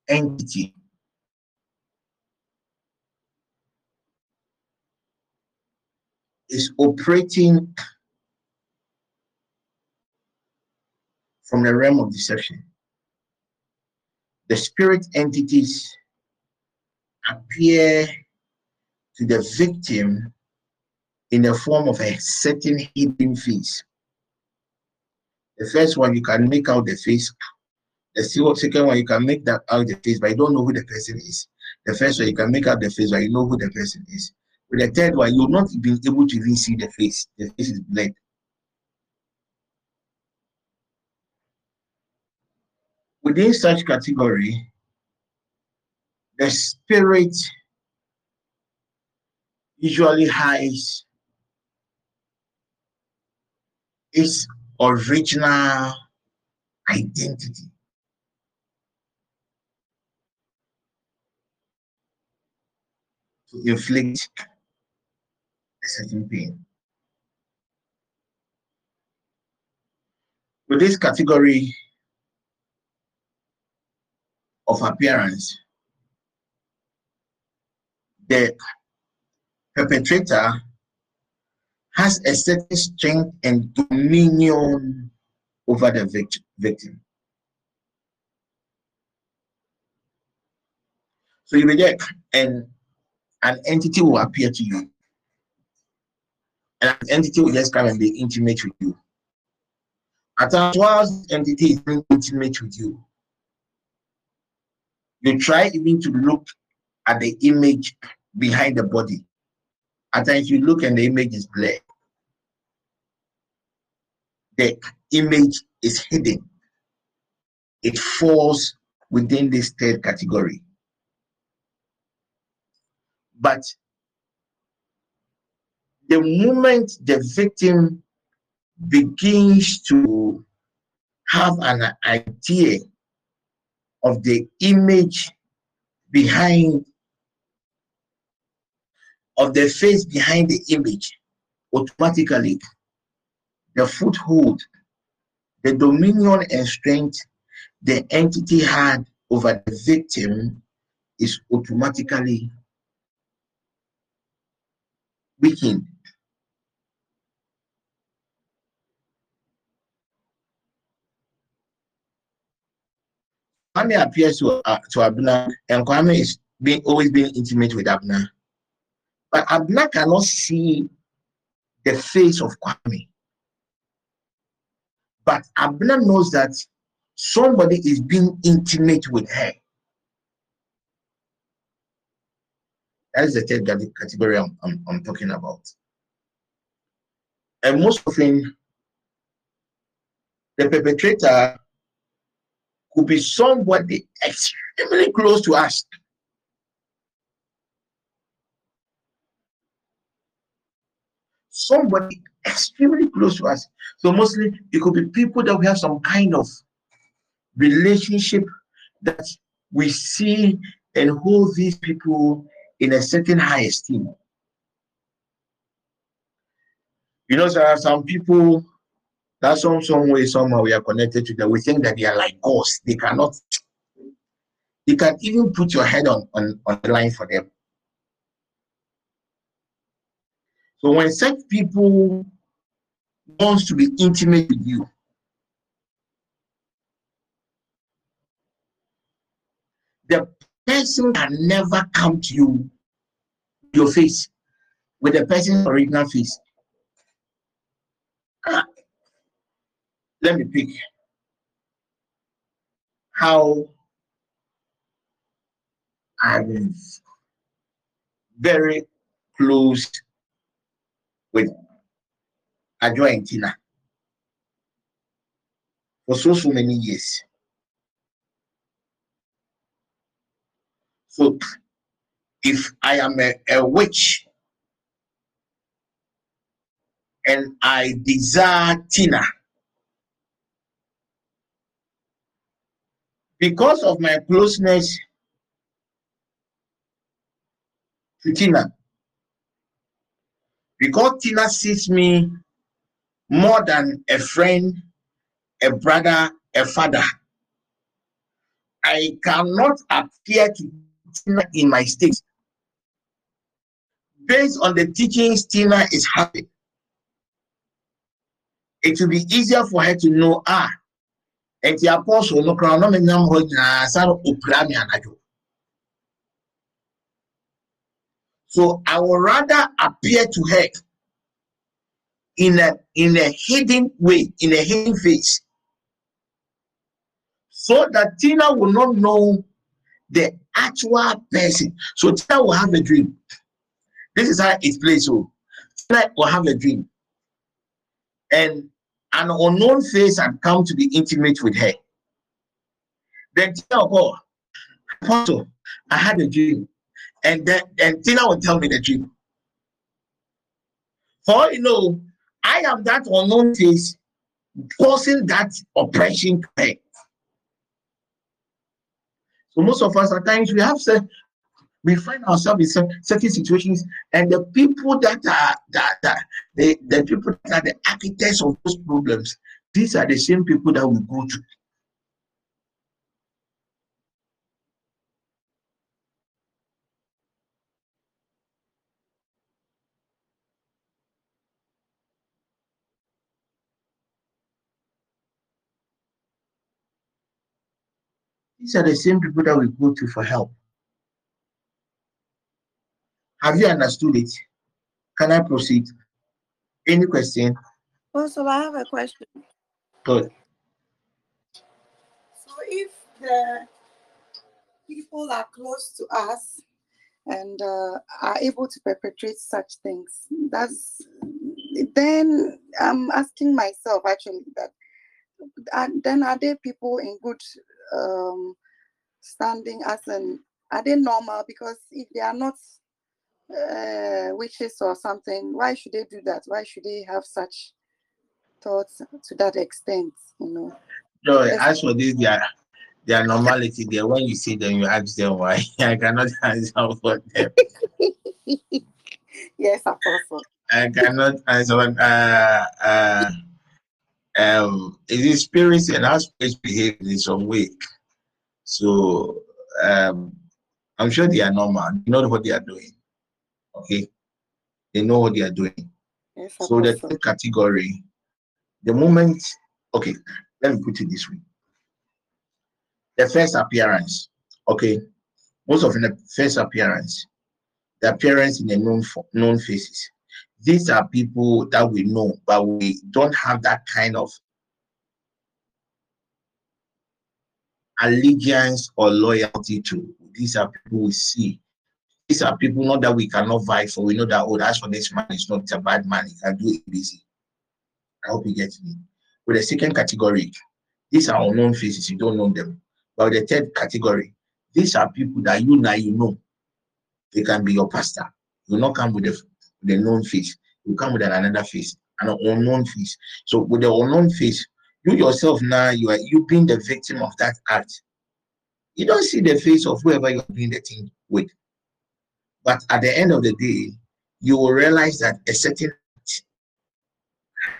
A: entity is operating from the realm of deception. The spirit entities appear to the victim in the form of a certain hidden face. The first one, you can make out the face. The second one, you can make that out the face, but you don't know who the person is. The first one, you can make out the face, but you know who the person is. With the third one, you'll not be able to even see the face. The face is blurred. Within such category, the spirit usually hides its original identity. To inflict a certain pain. With this category of appearance, the perpetrator has a certain strength and dominion over the victim. So you reject, and an entity will appear to you. And an entity will just come and be intimate with you. At times, whilst entity is being intimate with you, you try even to look at the image behind the body. At times, you look and the image is blurred. The image is hidden. It falls within this third category. But the moment the victim begins to have an idea of the image behind of the face behind the image automatically the foothold the dominion and strength the entity had over the victim is automatically weakened Kwame appears to uh, to Abner, and Kwame is being always being intimate with Abner. But Abner cannot see the face of Kwame. But Abner knows that somebody is being intimate with her. That is the third category I'm, I'm, I'm talking about. And most often, the perpetrator could be somebody extremely close to us. Somebody extremely close to us. So mostly it could be people that we have some kind of relationship that we see and hold these people in a certain high esteem. You know, there are some people that some some way somehow we are connected to them. We think that they are like ghosts. They cannot. You can even put your head on on, on the line for them. So when such people wants to be intimate with you, the person can never come to you your face with the person's original face. Ah, let me pick how I'm very close with Tina for so so many years. So if I am a, a witch and I desire Tina because of my closeness to Tina, because Tina sees me more than a friend, a brother, a father, I cannot appear to Tina in my state. Based on the teachings Tina is having, it will be easier for her to know, ah, nti apostle no menyam hɔ nyinaa sa no so i would rather appear to her in a in a hidden way in a hidden face so that tina will not know the actual person so tina will have a dream this is how it plays so tina will have a dream and an unknown face had come to be intimate with her. Then Tina will go, Apostle, I had a dream. And then and Tina will tell me the dream. For all you know, I am that unknown face causing that oppression pain. So most of us at times we have said we find ourselves in certain situations, and the people that are that, that the, the people that are the architects of those problems, these are the same people that we go to. These are the same people that we go to for help. Have you understood it? Can I proceed? Any question?
O: Also, I have a question.
A: Good.
O: So, if the people are close to us and uh, are able to perpetrate such things, that's then I'm asking myself actually that and then are they people in good um, standing as an are they normal? Because if they are not uh, witches or something why should they do that? Why should they have such thoughts to that extent you know?
A: No as for this their their normality there when you see them you ask them why. I cannot answer for them.
O: Yes apostle.
A: I cannot answer uh uh um it is spirits and our spirits behave in some way. So um i'm sure they are normal. They know what they are doing. Okay? They know what they are doing.
O: Yes,
A: so the third category the moment okay let me put it this way. The first appearance okay? Most of the first appearance the appearance in the known known faces these are people that we know but we don't have that kind of allegiance or loyalty to. These are people we see. These are people not that we cannot vie for. We know that oh that's for this man is not a bad man he can do it easy. I hope you get me. With the second category these are unknown faces you don't know them. But the third category these are people that you now you know they can be your pastor. You not come with the, the known face. You come with another face an unknown face. So with the unknown face you yourself now you are you being the victim of that act. You don't see the face of whoever you're doing the thing with. But at the end of the day you will realize that a certain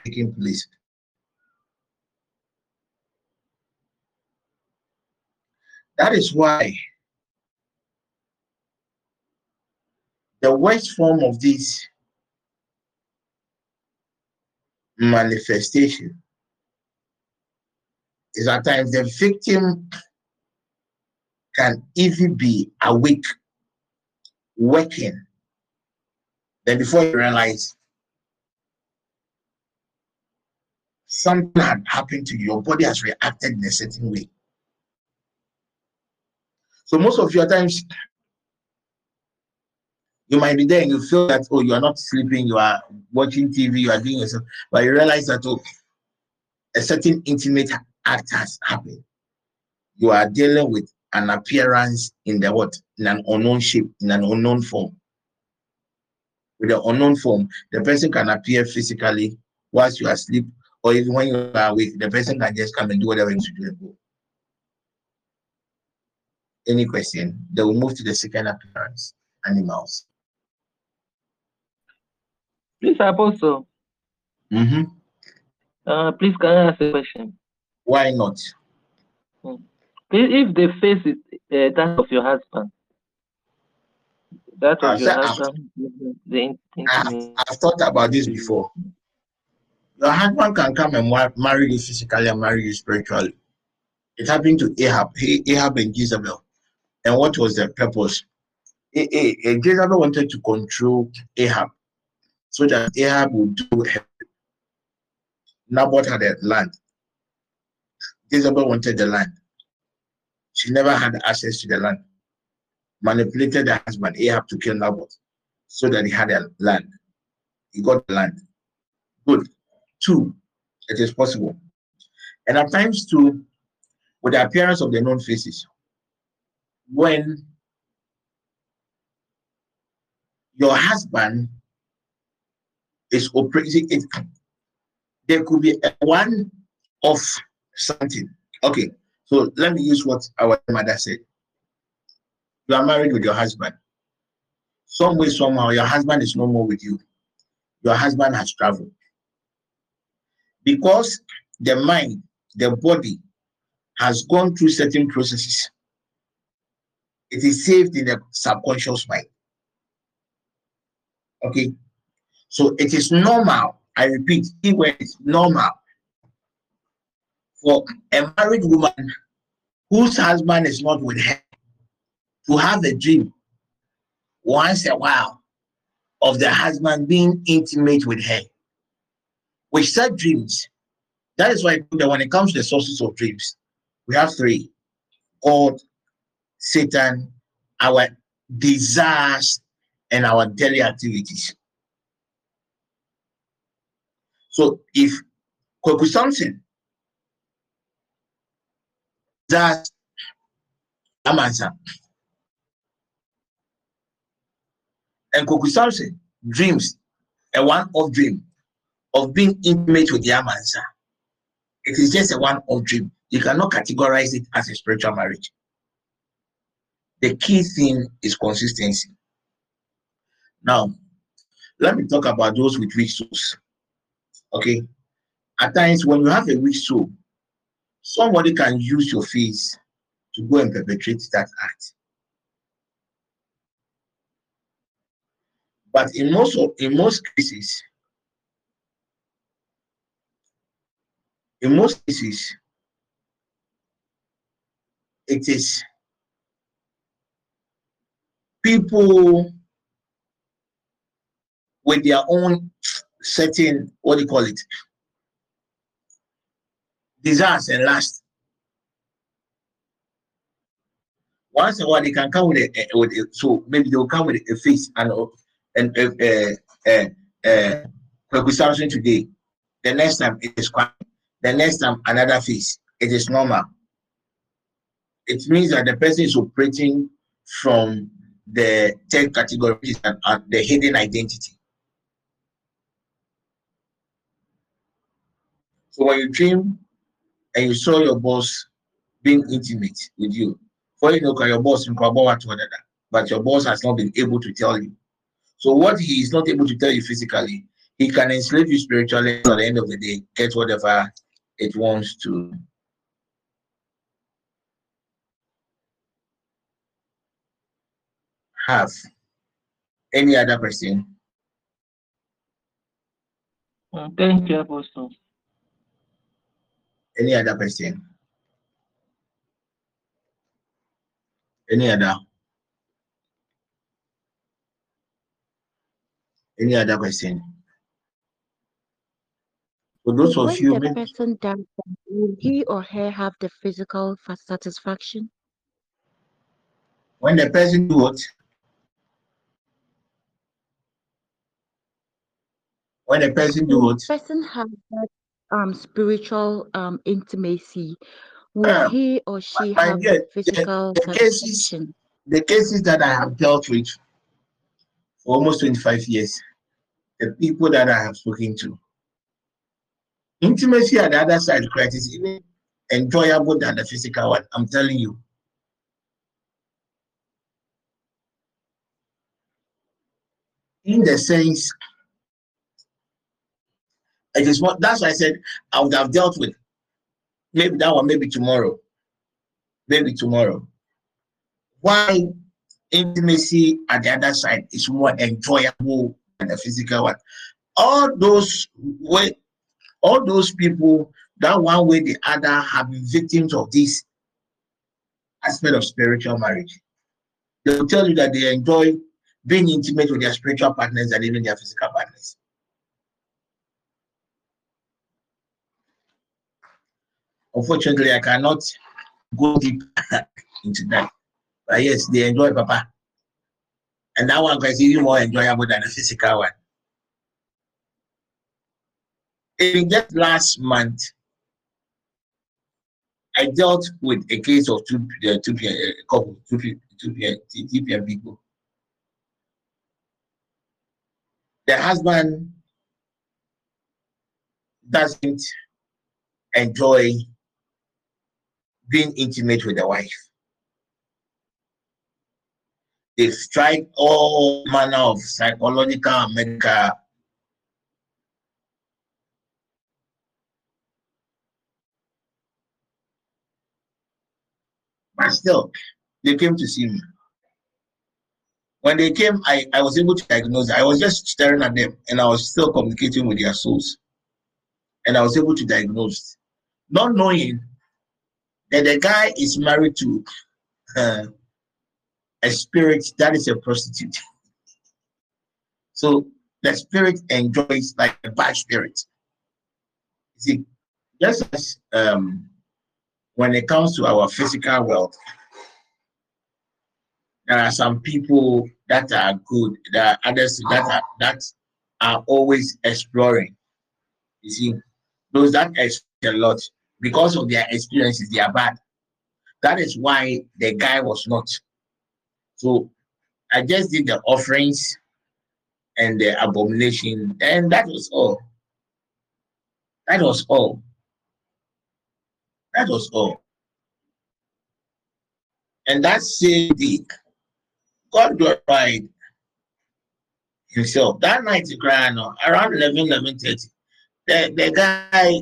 A: taking place. That is why the worst form of this manifestation is at times the victim can even be awake, working. Then before you realize something had happened to you, your body has reacted in a certain way. So most of your times you might be there and you feel that oh you are not sleeping, you are watching TV, you are doing yourself, but you realize that oh a certain intimate act has happened. You are dealing with an appearance in the what? In an unknown shape, in an unknown form. With the unknown form, the person can appear physically whilst you are asleep, or even when you are awake, the person can just come and do whatever you do and go. Any question? They will move to the second appearance, animals.
M: Please, Apostle.
A: Mm-hmm.
M: Uh, please, can I ask a question?
A: Why not?
M: If the face is uh, that of your husband, that of
A: Uh,
M: your
A: I've-
M: husband, the
A: I've, I've thought about this before. Your husband can come and marry you physically and marry you spiritually. It happened to Ahab, He- Ahab and Jezebel. And what was the purpose? Jezebel wanted to control Ahab so that Ahab would do her. Naboth had a land. Jezebel wanted the land. She never had access to the land. Manipulated the husband, Ahab, to kill Naboth so that he had a land. He got the land. Good. Two, it is possible. And at times, too, with the appearance of the known faces, when your husband is operating it there could be a one of something. Okay so let me use what our mother said. You are married with your husband. Some way somehow your husband is no more with you. Your husband has traveled. Because the mind the body has gone through certain processes it is saved in the subconscious mind. Okay. So it is normal. I repeat, it is normal for a married woman whose husband is not with her to have a dream once a while of the husband being intimate with her. With such dreams, that is why when it comes to the sources of dreams, we have three God, Satan, our desires, and our daily activities. So if Kweku Samson that Amansa and Kweku Samson dreams a one-off dream of being intimate with the Amansa. It is just a one-off dream. You cannot categorize it as a spiritual marriage. The key thing is consistency. Now, let me talk about those with souls. Okay. At times, when you have a weak soul, somebody can use your face to go and perpetrate that act. But in most of, in most cases, in most cases, it is people with their own certain what do you call it desires and lust. Once in a while, they can come with a, with so maybe they'll come with a face and and uh, uh, uh, uh, today. The next time it is quiet. The next time another face. It is normal. It means that the person is operating from the third category, is uh, the hidden identity. So when you dream and you saw your boss being intimate with you, for you know, your boss in but your boss has not been able to tell you. So what he is not able to tell you physically, he can enslave you spiritually. At the end of the day, get whatever it wants to. Have any other question?
M: Thank you, Apostle.
A: Any other person? Any other? Any other question? For those of
P: when
A: you,
P: the person dies, will he or her have the physical satisfaction?
A: when the person do what? When the person do what?
P: the person have that um spiritual um intimacy? Will
A: Um,
P: he or she have
A: dear,
P: the physical
A: the cases, the cases that I have dealt with for almost 25 years, the people that I have spoken to, intimacy at the other side, Christ, is even enjoyable than the physical one. I'm telling you. In the sense, it is what that's why I said I would have dealt with maybe that one, maybe tomorrow. Maybe tomorrow. Why intimacy at the other side is more enjoyable than the physical one. All those way, all those people that one way the other have been victims of this aspect of spiritual marriage. They will tell you that they enjoy being intimate with their spiritual partners and even their physical partners. Unfortunately, I cannot go deep into that. But yes, they enjoy Papa. And that one is even more enjoyable than the physical one. In just last month, I dealt with a case of two uh, two a couple two two P- TPM people. The husband doesn't enjoy being intimate with the wife. They've tried all manner of psychological and medical but still, they came to see me. When they came, I, I was able to diagnose. I was just staring at them and I was still communicating with their souls. And I was able to diagnose, not knowing that the guy is married to uh, a spirit that is a prostitute. So the spirit enjoys like a bad spirit. You see, just as um, when it comes to our physical wealth, there are some people that are good, there are others that are that are always exploring. You see, those that explore a lot because of their experiences, they are bad. That is why the guy was not. So I just did the offerings and the abomination, and that was all. That was all. That was all. And that same day, God glorified himself. That night, around 11, 11 30, the, the guy,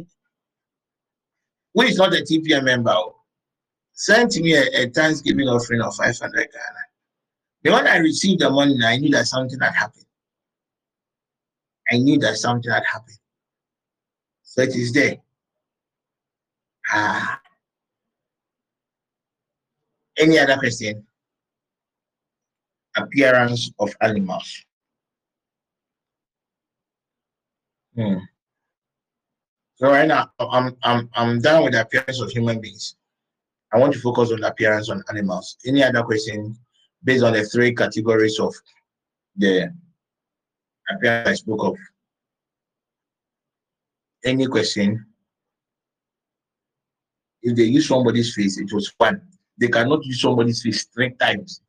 A: who is not a TPM member, sent me a, a Thanksgiving offering of 500 Ghana. The when I received the money, I knew that something had happened. I knew that something had happened. So it is there. Ah. Any other question? Appearance of animals. Hmm. So right now, I'm I'm I'm done with the appearance of human beings. I want to focus on the appearance on animals. Any other question based on the three categories of the appearance I spoke of? Any question? If they use somebody's face, it was one. They cannot use somebody's face three times.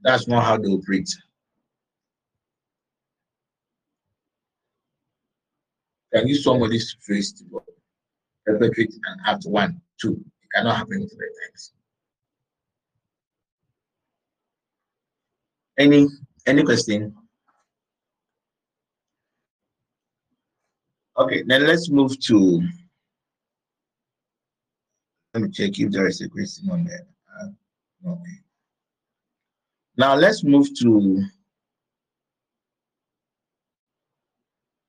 A: That's not how they operate. Can use somebody's face to perpetrate an act one, two. It cannot happen three times. Any any question? Okay, then let's move to. Let me check if there is a question on there. Uh, okay. Now let's move to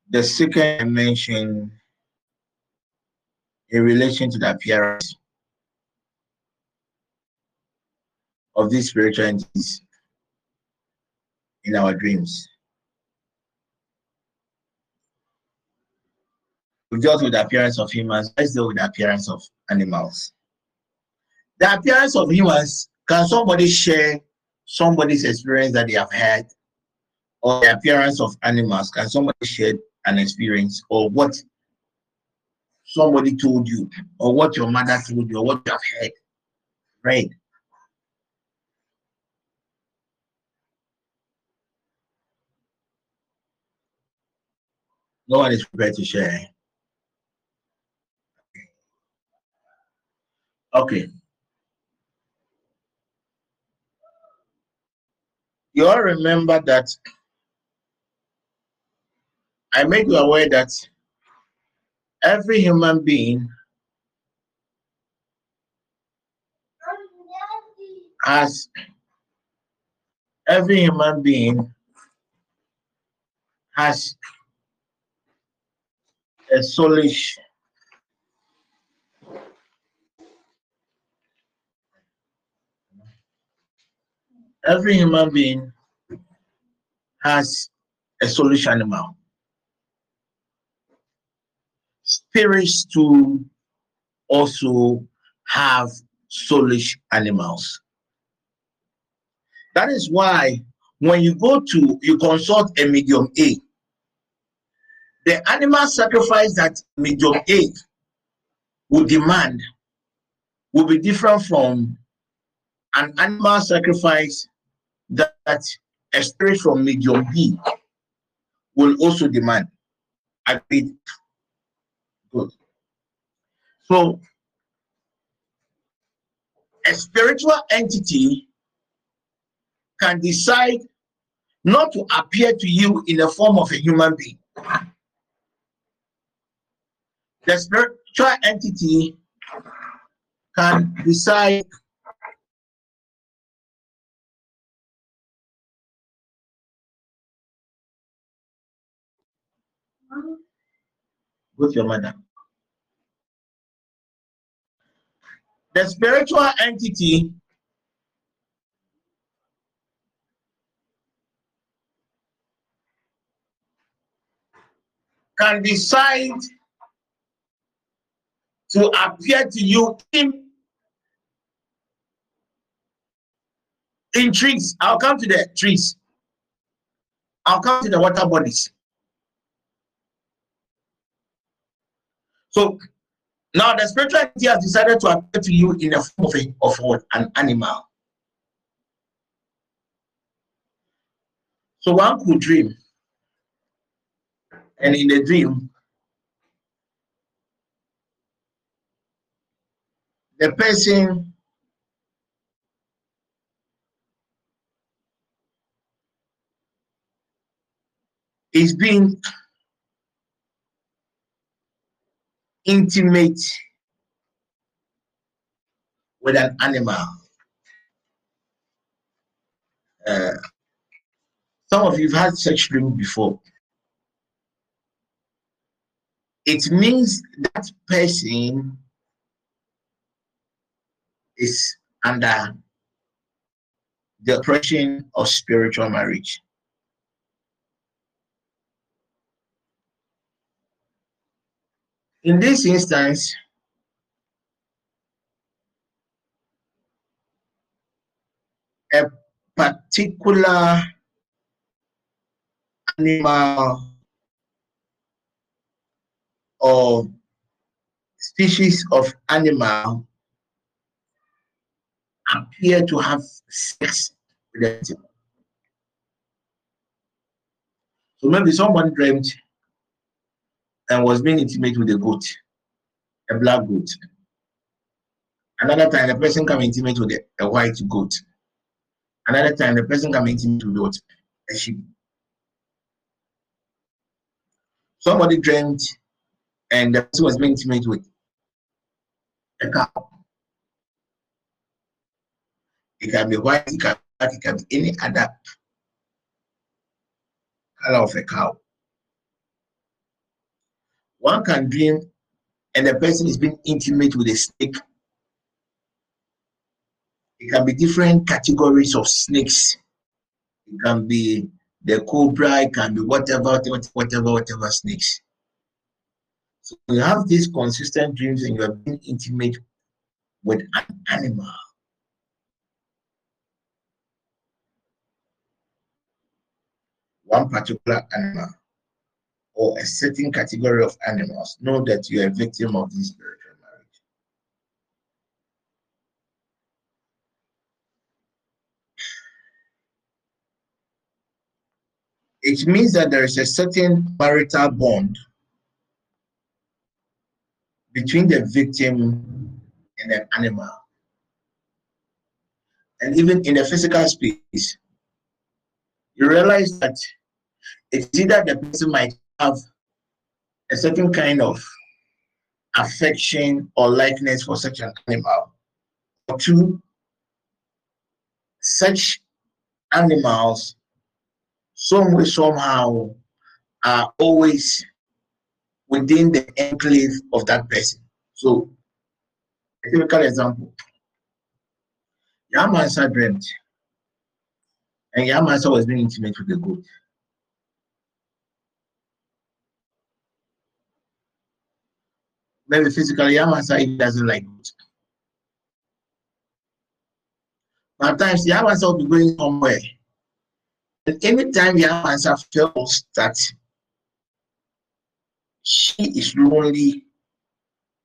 A: the second dimension in relation to the appearance of these spiritual entities in our dreams. We dealt with the appearance of humans, let's deal with the appearance of animals. The appearance of humans, can somebody share somebody's experience that they have had? Or the appearance of animals, can somebody share an experience or what somebody told you, or what your mother told you, or what you have heard? Right? No one is prepared to share. Okay. You all remember that I made you aware that every human being has every human being has a soulish every human being has a soulish animal to also have soulish animals that is why when you go to you consult a medium a the animal sacrifice that medium A will demand will be different from an animal sacrifice that, that a spirit from medium B will also demand. Agreed. Good. So, a spiritual entity can decide not to appear to you in the form of a human being. The spiritual entity can decide with your mother. The spiritual entity can decide to appear to you in, in trees. I'll come to the trees. I'll come to the water bodies. So now the spiritual entity has decided to appear to you in the form of, a, of what? An animal. So one could dream. And in the dream, the person is being intimate with an animal. Uh, some of you have had such dream before. It means that person is under the oppression of spiritual marriage. In this instance, a particular animal or species of animal appear to have sex with. So maybe someone dreamed and was being intimate with a goat, a black goat. Another time, the person come intimate with a, a white goat. Another time, the person come intimate with what? A sheep. Somebody dreamed and the person was being intimate with a cow. It can be white, it can it can be any other color of a cow. One can dream and the person is being intimate with a snake. It can be different categories of snakes. It can be the cobra, it can be whatever, whatever, whatever snakes. So you have these consistent dreams and you are being intimate with an animal. One particular animal or a certain category of animals, know that you are a victim of this spiritual marriage. It means that there is a certain marital bond between the victim and an animal. And even in the physical space, you realize that it's either the person might have a certain kind of affection or likeness for such an animal. Or two, such animals, some way, somehow, are always within the enclave of that person. So, a typical example Yamansa dreamt, and Yamansa was being intimate with the goat. Maybe physically Yamansa he doesn't like it. But times Yamansa will be going somewhere. And anytime Yamansa feels that she is lonely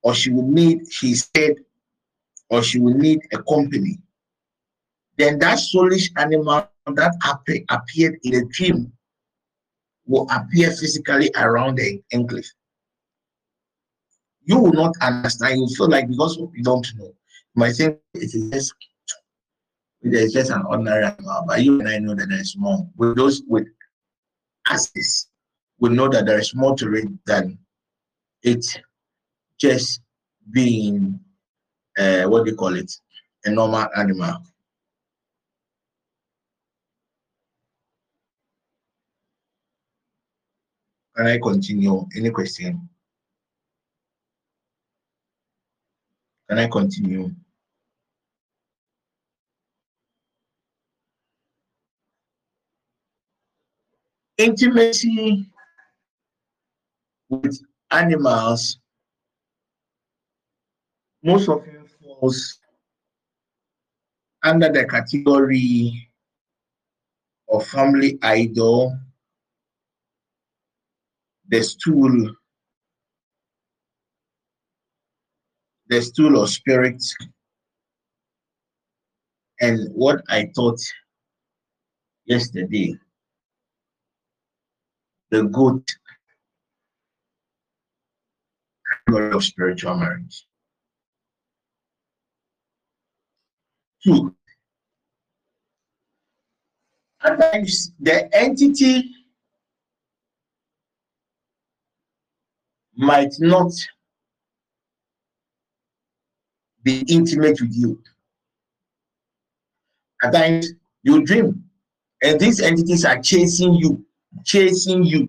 A: or she will need, she said, or she will need a company, then that soulish animal that appear, appeared in a dream will appear physically around the enclave. You will not understand. You feel like because you don't know, you might think it is just there's just an ordinary animal, but you and I know that there's more. With those with access, we know that there is more to it than it just being uh, what do you call it, a normal animal. Can I continue? Any question? Can I continue? Intimacy with animals most often falls under the category of family idol, the stool, the stool of spirit, and what I taught yesterday, the good category of spiritual marriage. Two, sometimes the entity might not be intimate with you. At times you dream, and these entities are chasing you, chasing you.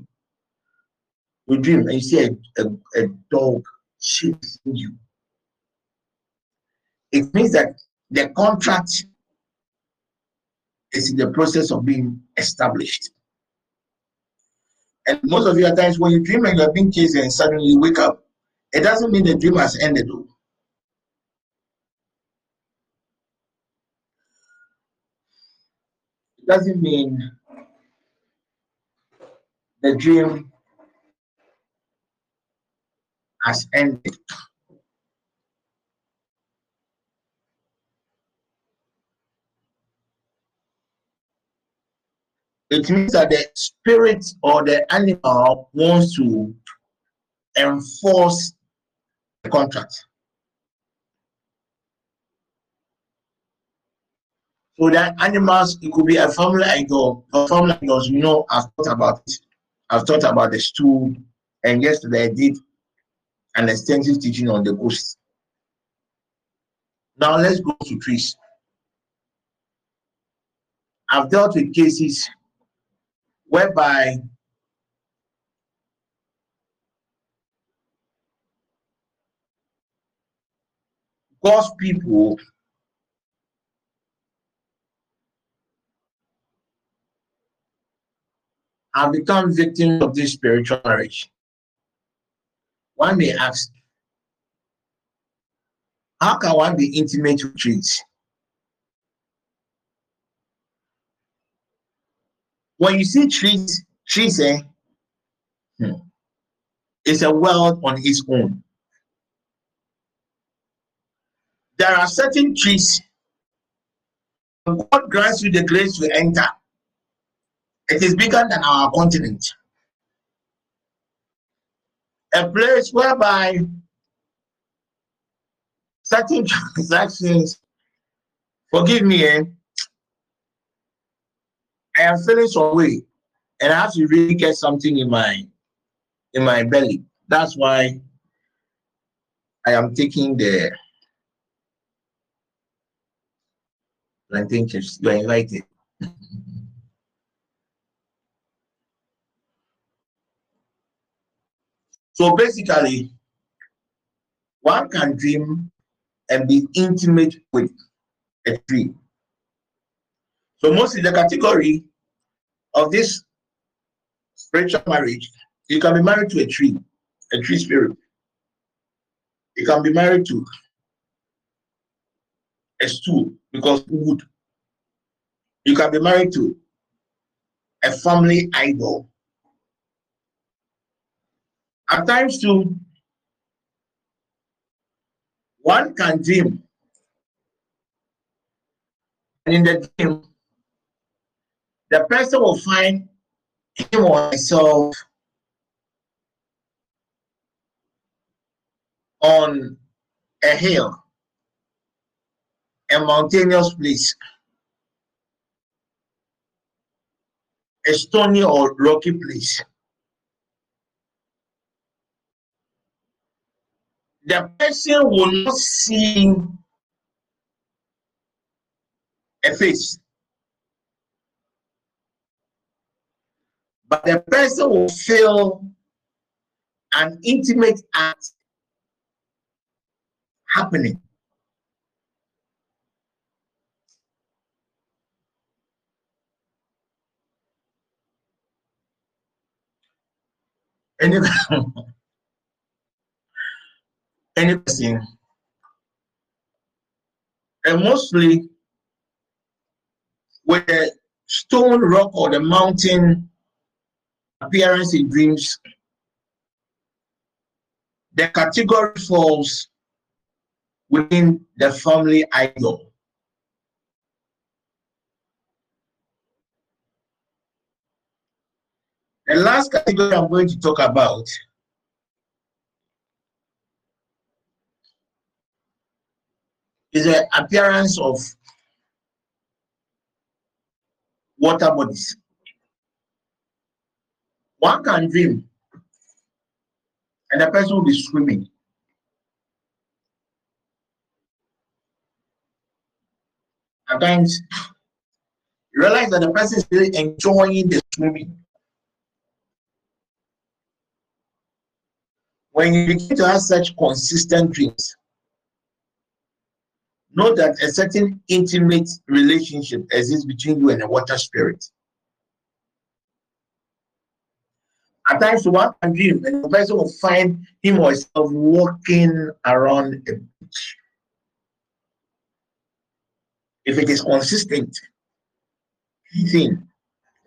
A: You dream and you see a, a, a dog chasing you. It means that the contract is in the process of being established. And most of you at times when you dream and you're being chased and suddenly you wake up, it doesn't mean the dream has ended though. It doesn't mean the dream has ended. It means that the spirit or the animal wants to enforce the contract. So that animals, it could be a family idol. For family idols, you know, I've thought about it. I've thought about the stool, and yesterday I did an extensive teaching on the ghosts. Now let's go to trees. I've dealt with cases whereby God's people have become victims of this spiritual marriage. One may ask, how can one be intimate with trees? When you see trees, trees, eh, hmm, it's a world on its own. There are certain trees, God grants you the grace to enter. It is bigger than our continent. A place whereby certain transactions, forgive me, eh, I am feeling some way, and I have to really get something in my in my belly. That's why I am taking the plantain chips. You are invited. So basically, one can dream and be intimate with a tree. So mostly the category of this spiritual marriage, you can be married to a tree, a tree spirit. You can be married to a stool because wood. You can be married to a family idol. At times too, One can dream, and in the dream, the person will find him or herself on a hill, a mountainous place, a stony or rocky place. The person will not see a face, but the person will feel an intimate act happening. Any, any and mostly with the stone, rock, or the mountain appearance in dreams, the category falls within the family idol. The last category I'm going to talk about is the appearance of water bodies. One can dream and the person will be swimming. At times, you realize that the person is really enjoying the swimming. When you begin to have such consistent dreams, know that a certain intimate relationship exists between you and the water spirit. At times, one can dream, and the person will find him or herself walking around a beach. If it is consistent, thing,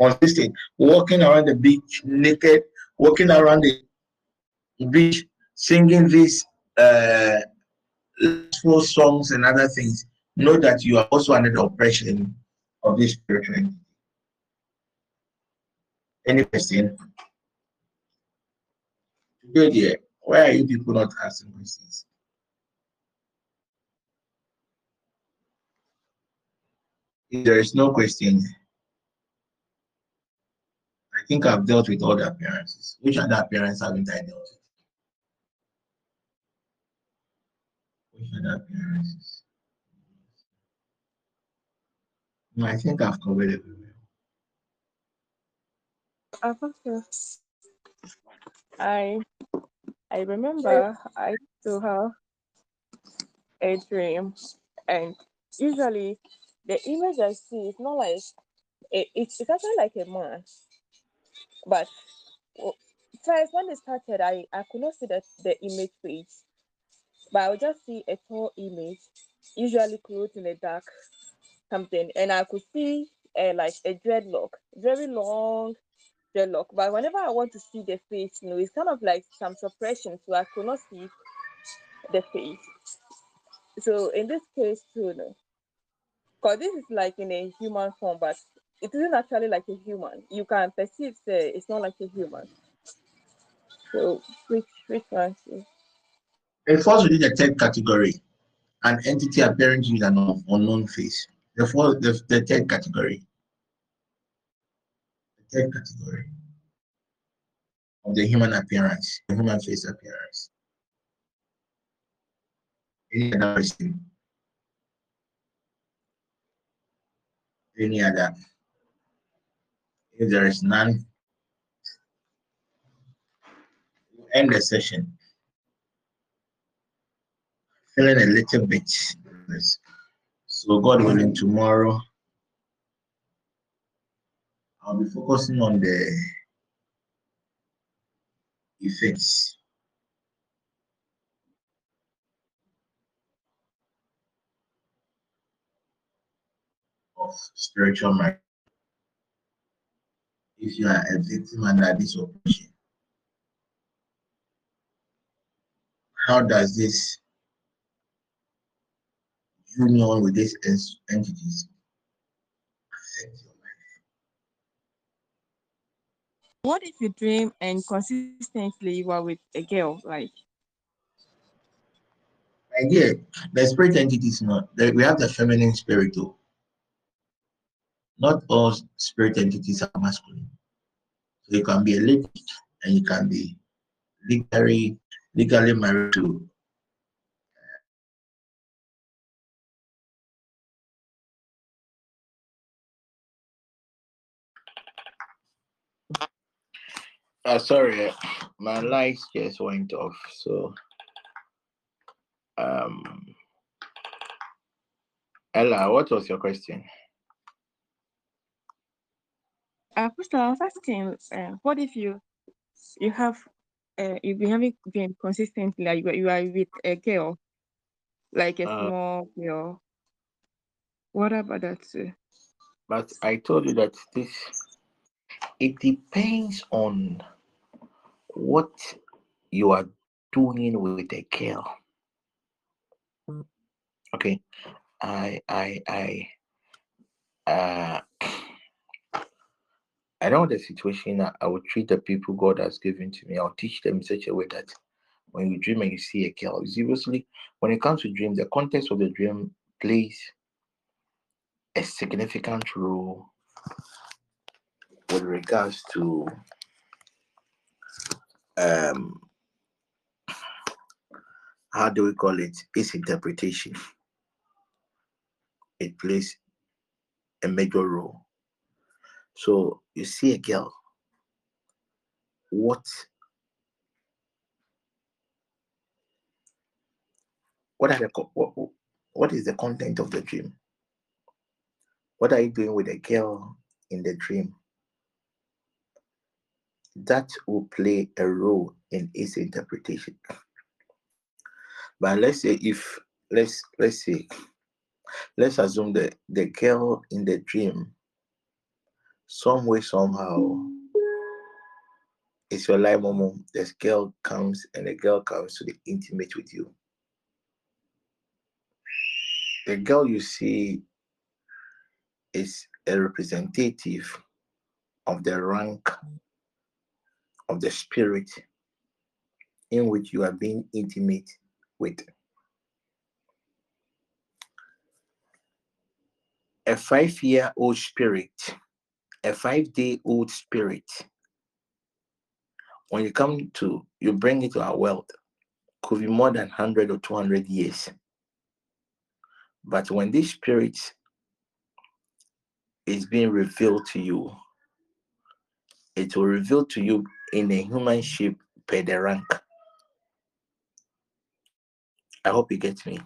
A: consistent, walking around the beach naked, walking around the beach, singing this uh, lustful songs and other things, know that you are also under the oppression of this spiritual entity. Any question? Good, yeah. Why are you people not asking questions? If there is no question, I think I've dealt with all the appearances. Which other appearance haven't I dealt with? I think I've covered it.
D: Apostle, I I remember I to have a dream, and usually the image I see is not like it, it's it's actually like a man, but w- first when it started, I I could not see the the image face, but I would just see a tall image, usually clothed in a dark something, and I could see uh, like a dreadlock, very long dreadlock. But whenever I want to see the face, you know, it's kind of like some suppression, so I could not see the face. So in this case too, no, because this is like in a human form, but it isn't actually like a human. You can perceive say it's not like a human. So which which one? is-
A: It falls within the third category, an entity appearing you an unknown face. The, fourth, the, the third category. The third category of the human appearance, the human face appearance. Any other question? Any other? If there is none, end the session. Feeling a little bit. So God willing, tomorrow I'll be focusing on the effects. Of spiritual marriage. If you are a victim under this oppression, how does this union with these entities affect your life.
D: What if you dream and consistently you are with a girl? Like,
A: My dear, the spirit entities not that we have the feminine spirit too. Not all spirit entities are masculine. So you can be a lady and you can be legally legally married to Uh, sorry, my lights just went off. So, um, Ella, what was your question?
D: uh, first I was asking, uh, what if you you have uh, you've been having dream consistently, like you are you are with a girl, like a
A: Uh,
D: small girl. What about that too?
A: but I told you that this it depends on what you are doing with a girl. Okay, I I I uh I know the situation. I, I will treat the people God has given to me. I'll teach them in such a way that when you dream and you see a girl, seriously, when it comes to dream, the context of the dream plays a significant role with regards to um how do we call it? Its interpretation. It plays a major role. So you see a girl, what what are the what, what is the content of the dream? What are you doing with a girl in the dream? That will play a role in its interpretation. But let's say if let's let's say let's assume that the girl in the dream some way somehow it's your life moment this girl comes and the girl comes to the intimate with you the girl you see is a representative of the rank of the spirit in which you are being intimate with. A five year old spirit a five day old spirit when you come to you bring it to our world could be more than 100 or 200 years. But when this spirit is being revealed to you it will reveal to you in a human shape per the rank i hope you get me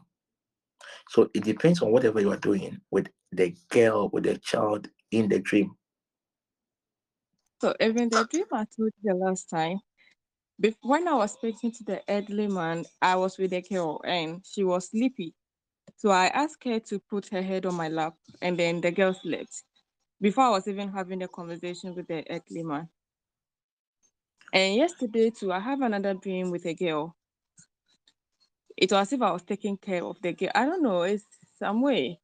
A: so it depends on whatever you are doing with the girl with the child in the dream
D: So even the dream I told you the last time, when I was speaking to the elderly man, I was with the girl and she was sleepy. So I asked her to put her head on my lap and then the girl slept before I was even having a conversation with the elderly man. And yesterday too, I have another dream with a girl. It was as if I was taking care of the girl. I don't know, it's some way.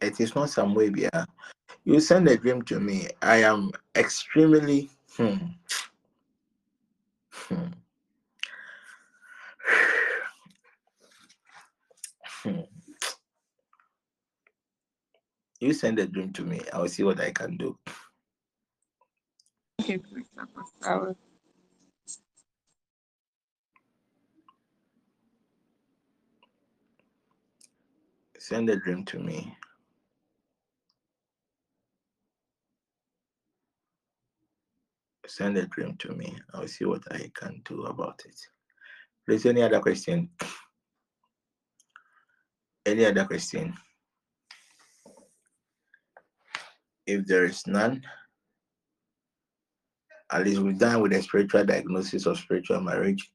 A: it is not some way yeah you send a dream to me i am extremely hmm, hmm, hmm. you send a dream to me i'll see what i can do Send a dream to me. Send a dream to me. I'll see what i can do about it. Please any other question? Any other question? If there is none at least we're done with the spiritual diagnosis of spiritual marriage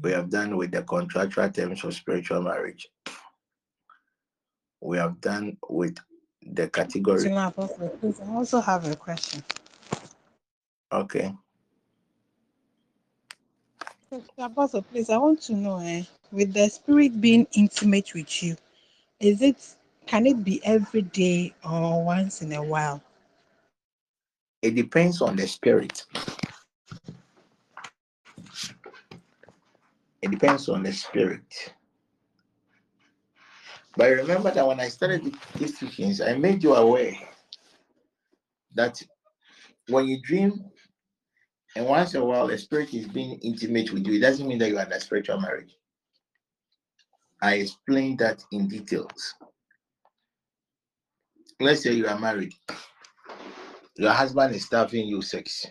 A: we have done with the contractual terms of spiritual marriage we have done with the category
K: please, I also have a question.
A: okay
K: Apostle, please, I want to know, eh, with the spirit being intimate with you, is it can it be every day or once in a while?
A: It depends on the spirit. It depends on the spirit. But remember that when I started the- these teachings, I made you aware that when you dream and once in a while the spirit is being intimate with you, it doesn't mean that you are in a spiritual marriage. I explained that in details. Let's say you are married, your husband is starving you sex.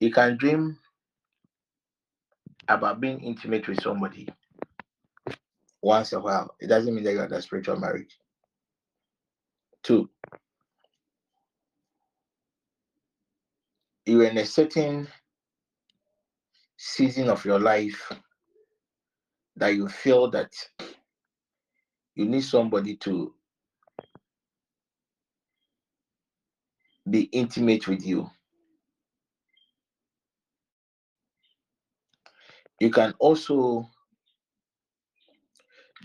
A: You can dream about being intimate with somebody once in a while. It doesn't mean that you are in a spiritual marriage. Two, you're in a certain season of your life that you feel that you need somebody to be intimate with you. You can also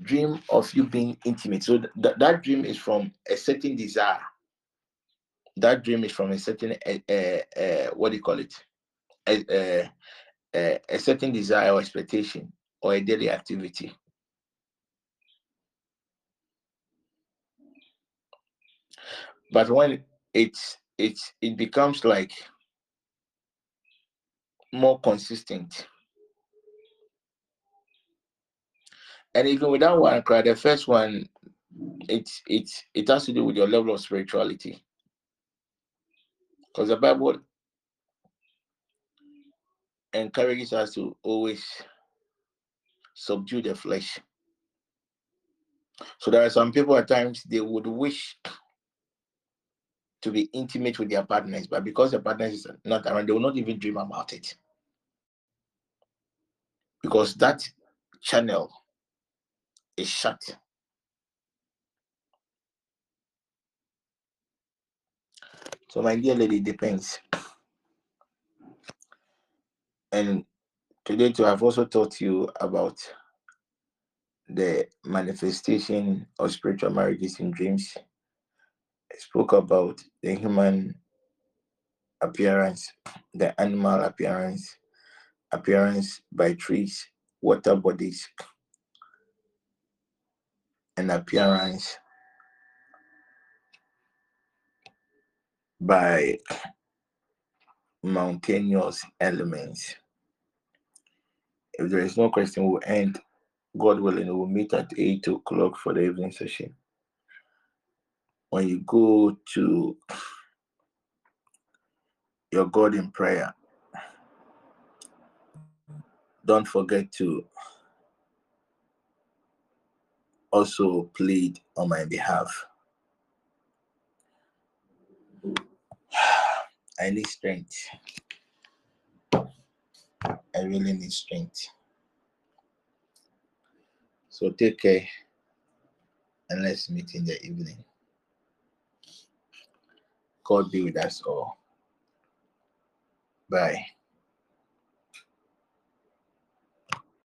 A: dream of you being intimate. So th- th- that dream is from a certain desire. That dream is from a certain, uh, uh, uh, what do you call it? A, a certain desire or expectation or a daily activity. But when it's it's it becomes like more consistent. And even with that one cry, the first one, it's it's it has to do with your level of spirituality. Because the Bible encourages us to always subdue the flesh. So there are some people at times they would wish to be intimate with their partners, but because the partners is not around, they will not even dream about it. Because that channel is shut. So my dear lady, depends. And today too, I've also taught you about the manifestation of spiritual marriages in dreams. Spoke about the human appearance, the animal appearance, appearance by trees, water bodies, and appearance by mountainous elements. If there is no question, we'll end. God willing, we'll meet at 8 o'clock for the evening session. When you go to your God in prayer, don't forget to also plead on my behalf. I need strength. I really need strength. So take care and let's meet in the evening. God be with us all. Bye.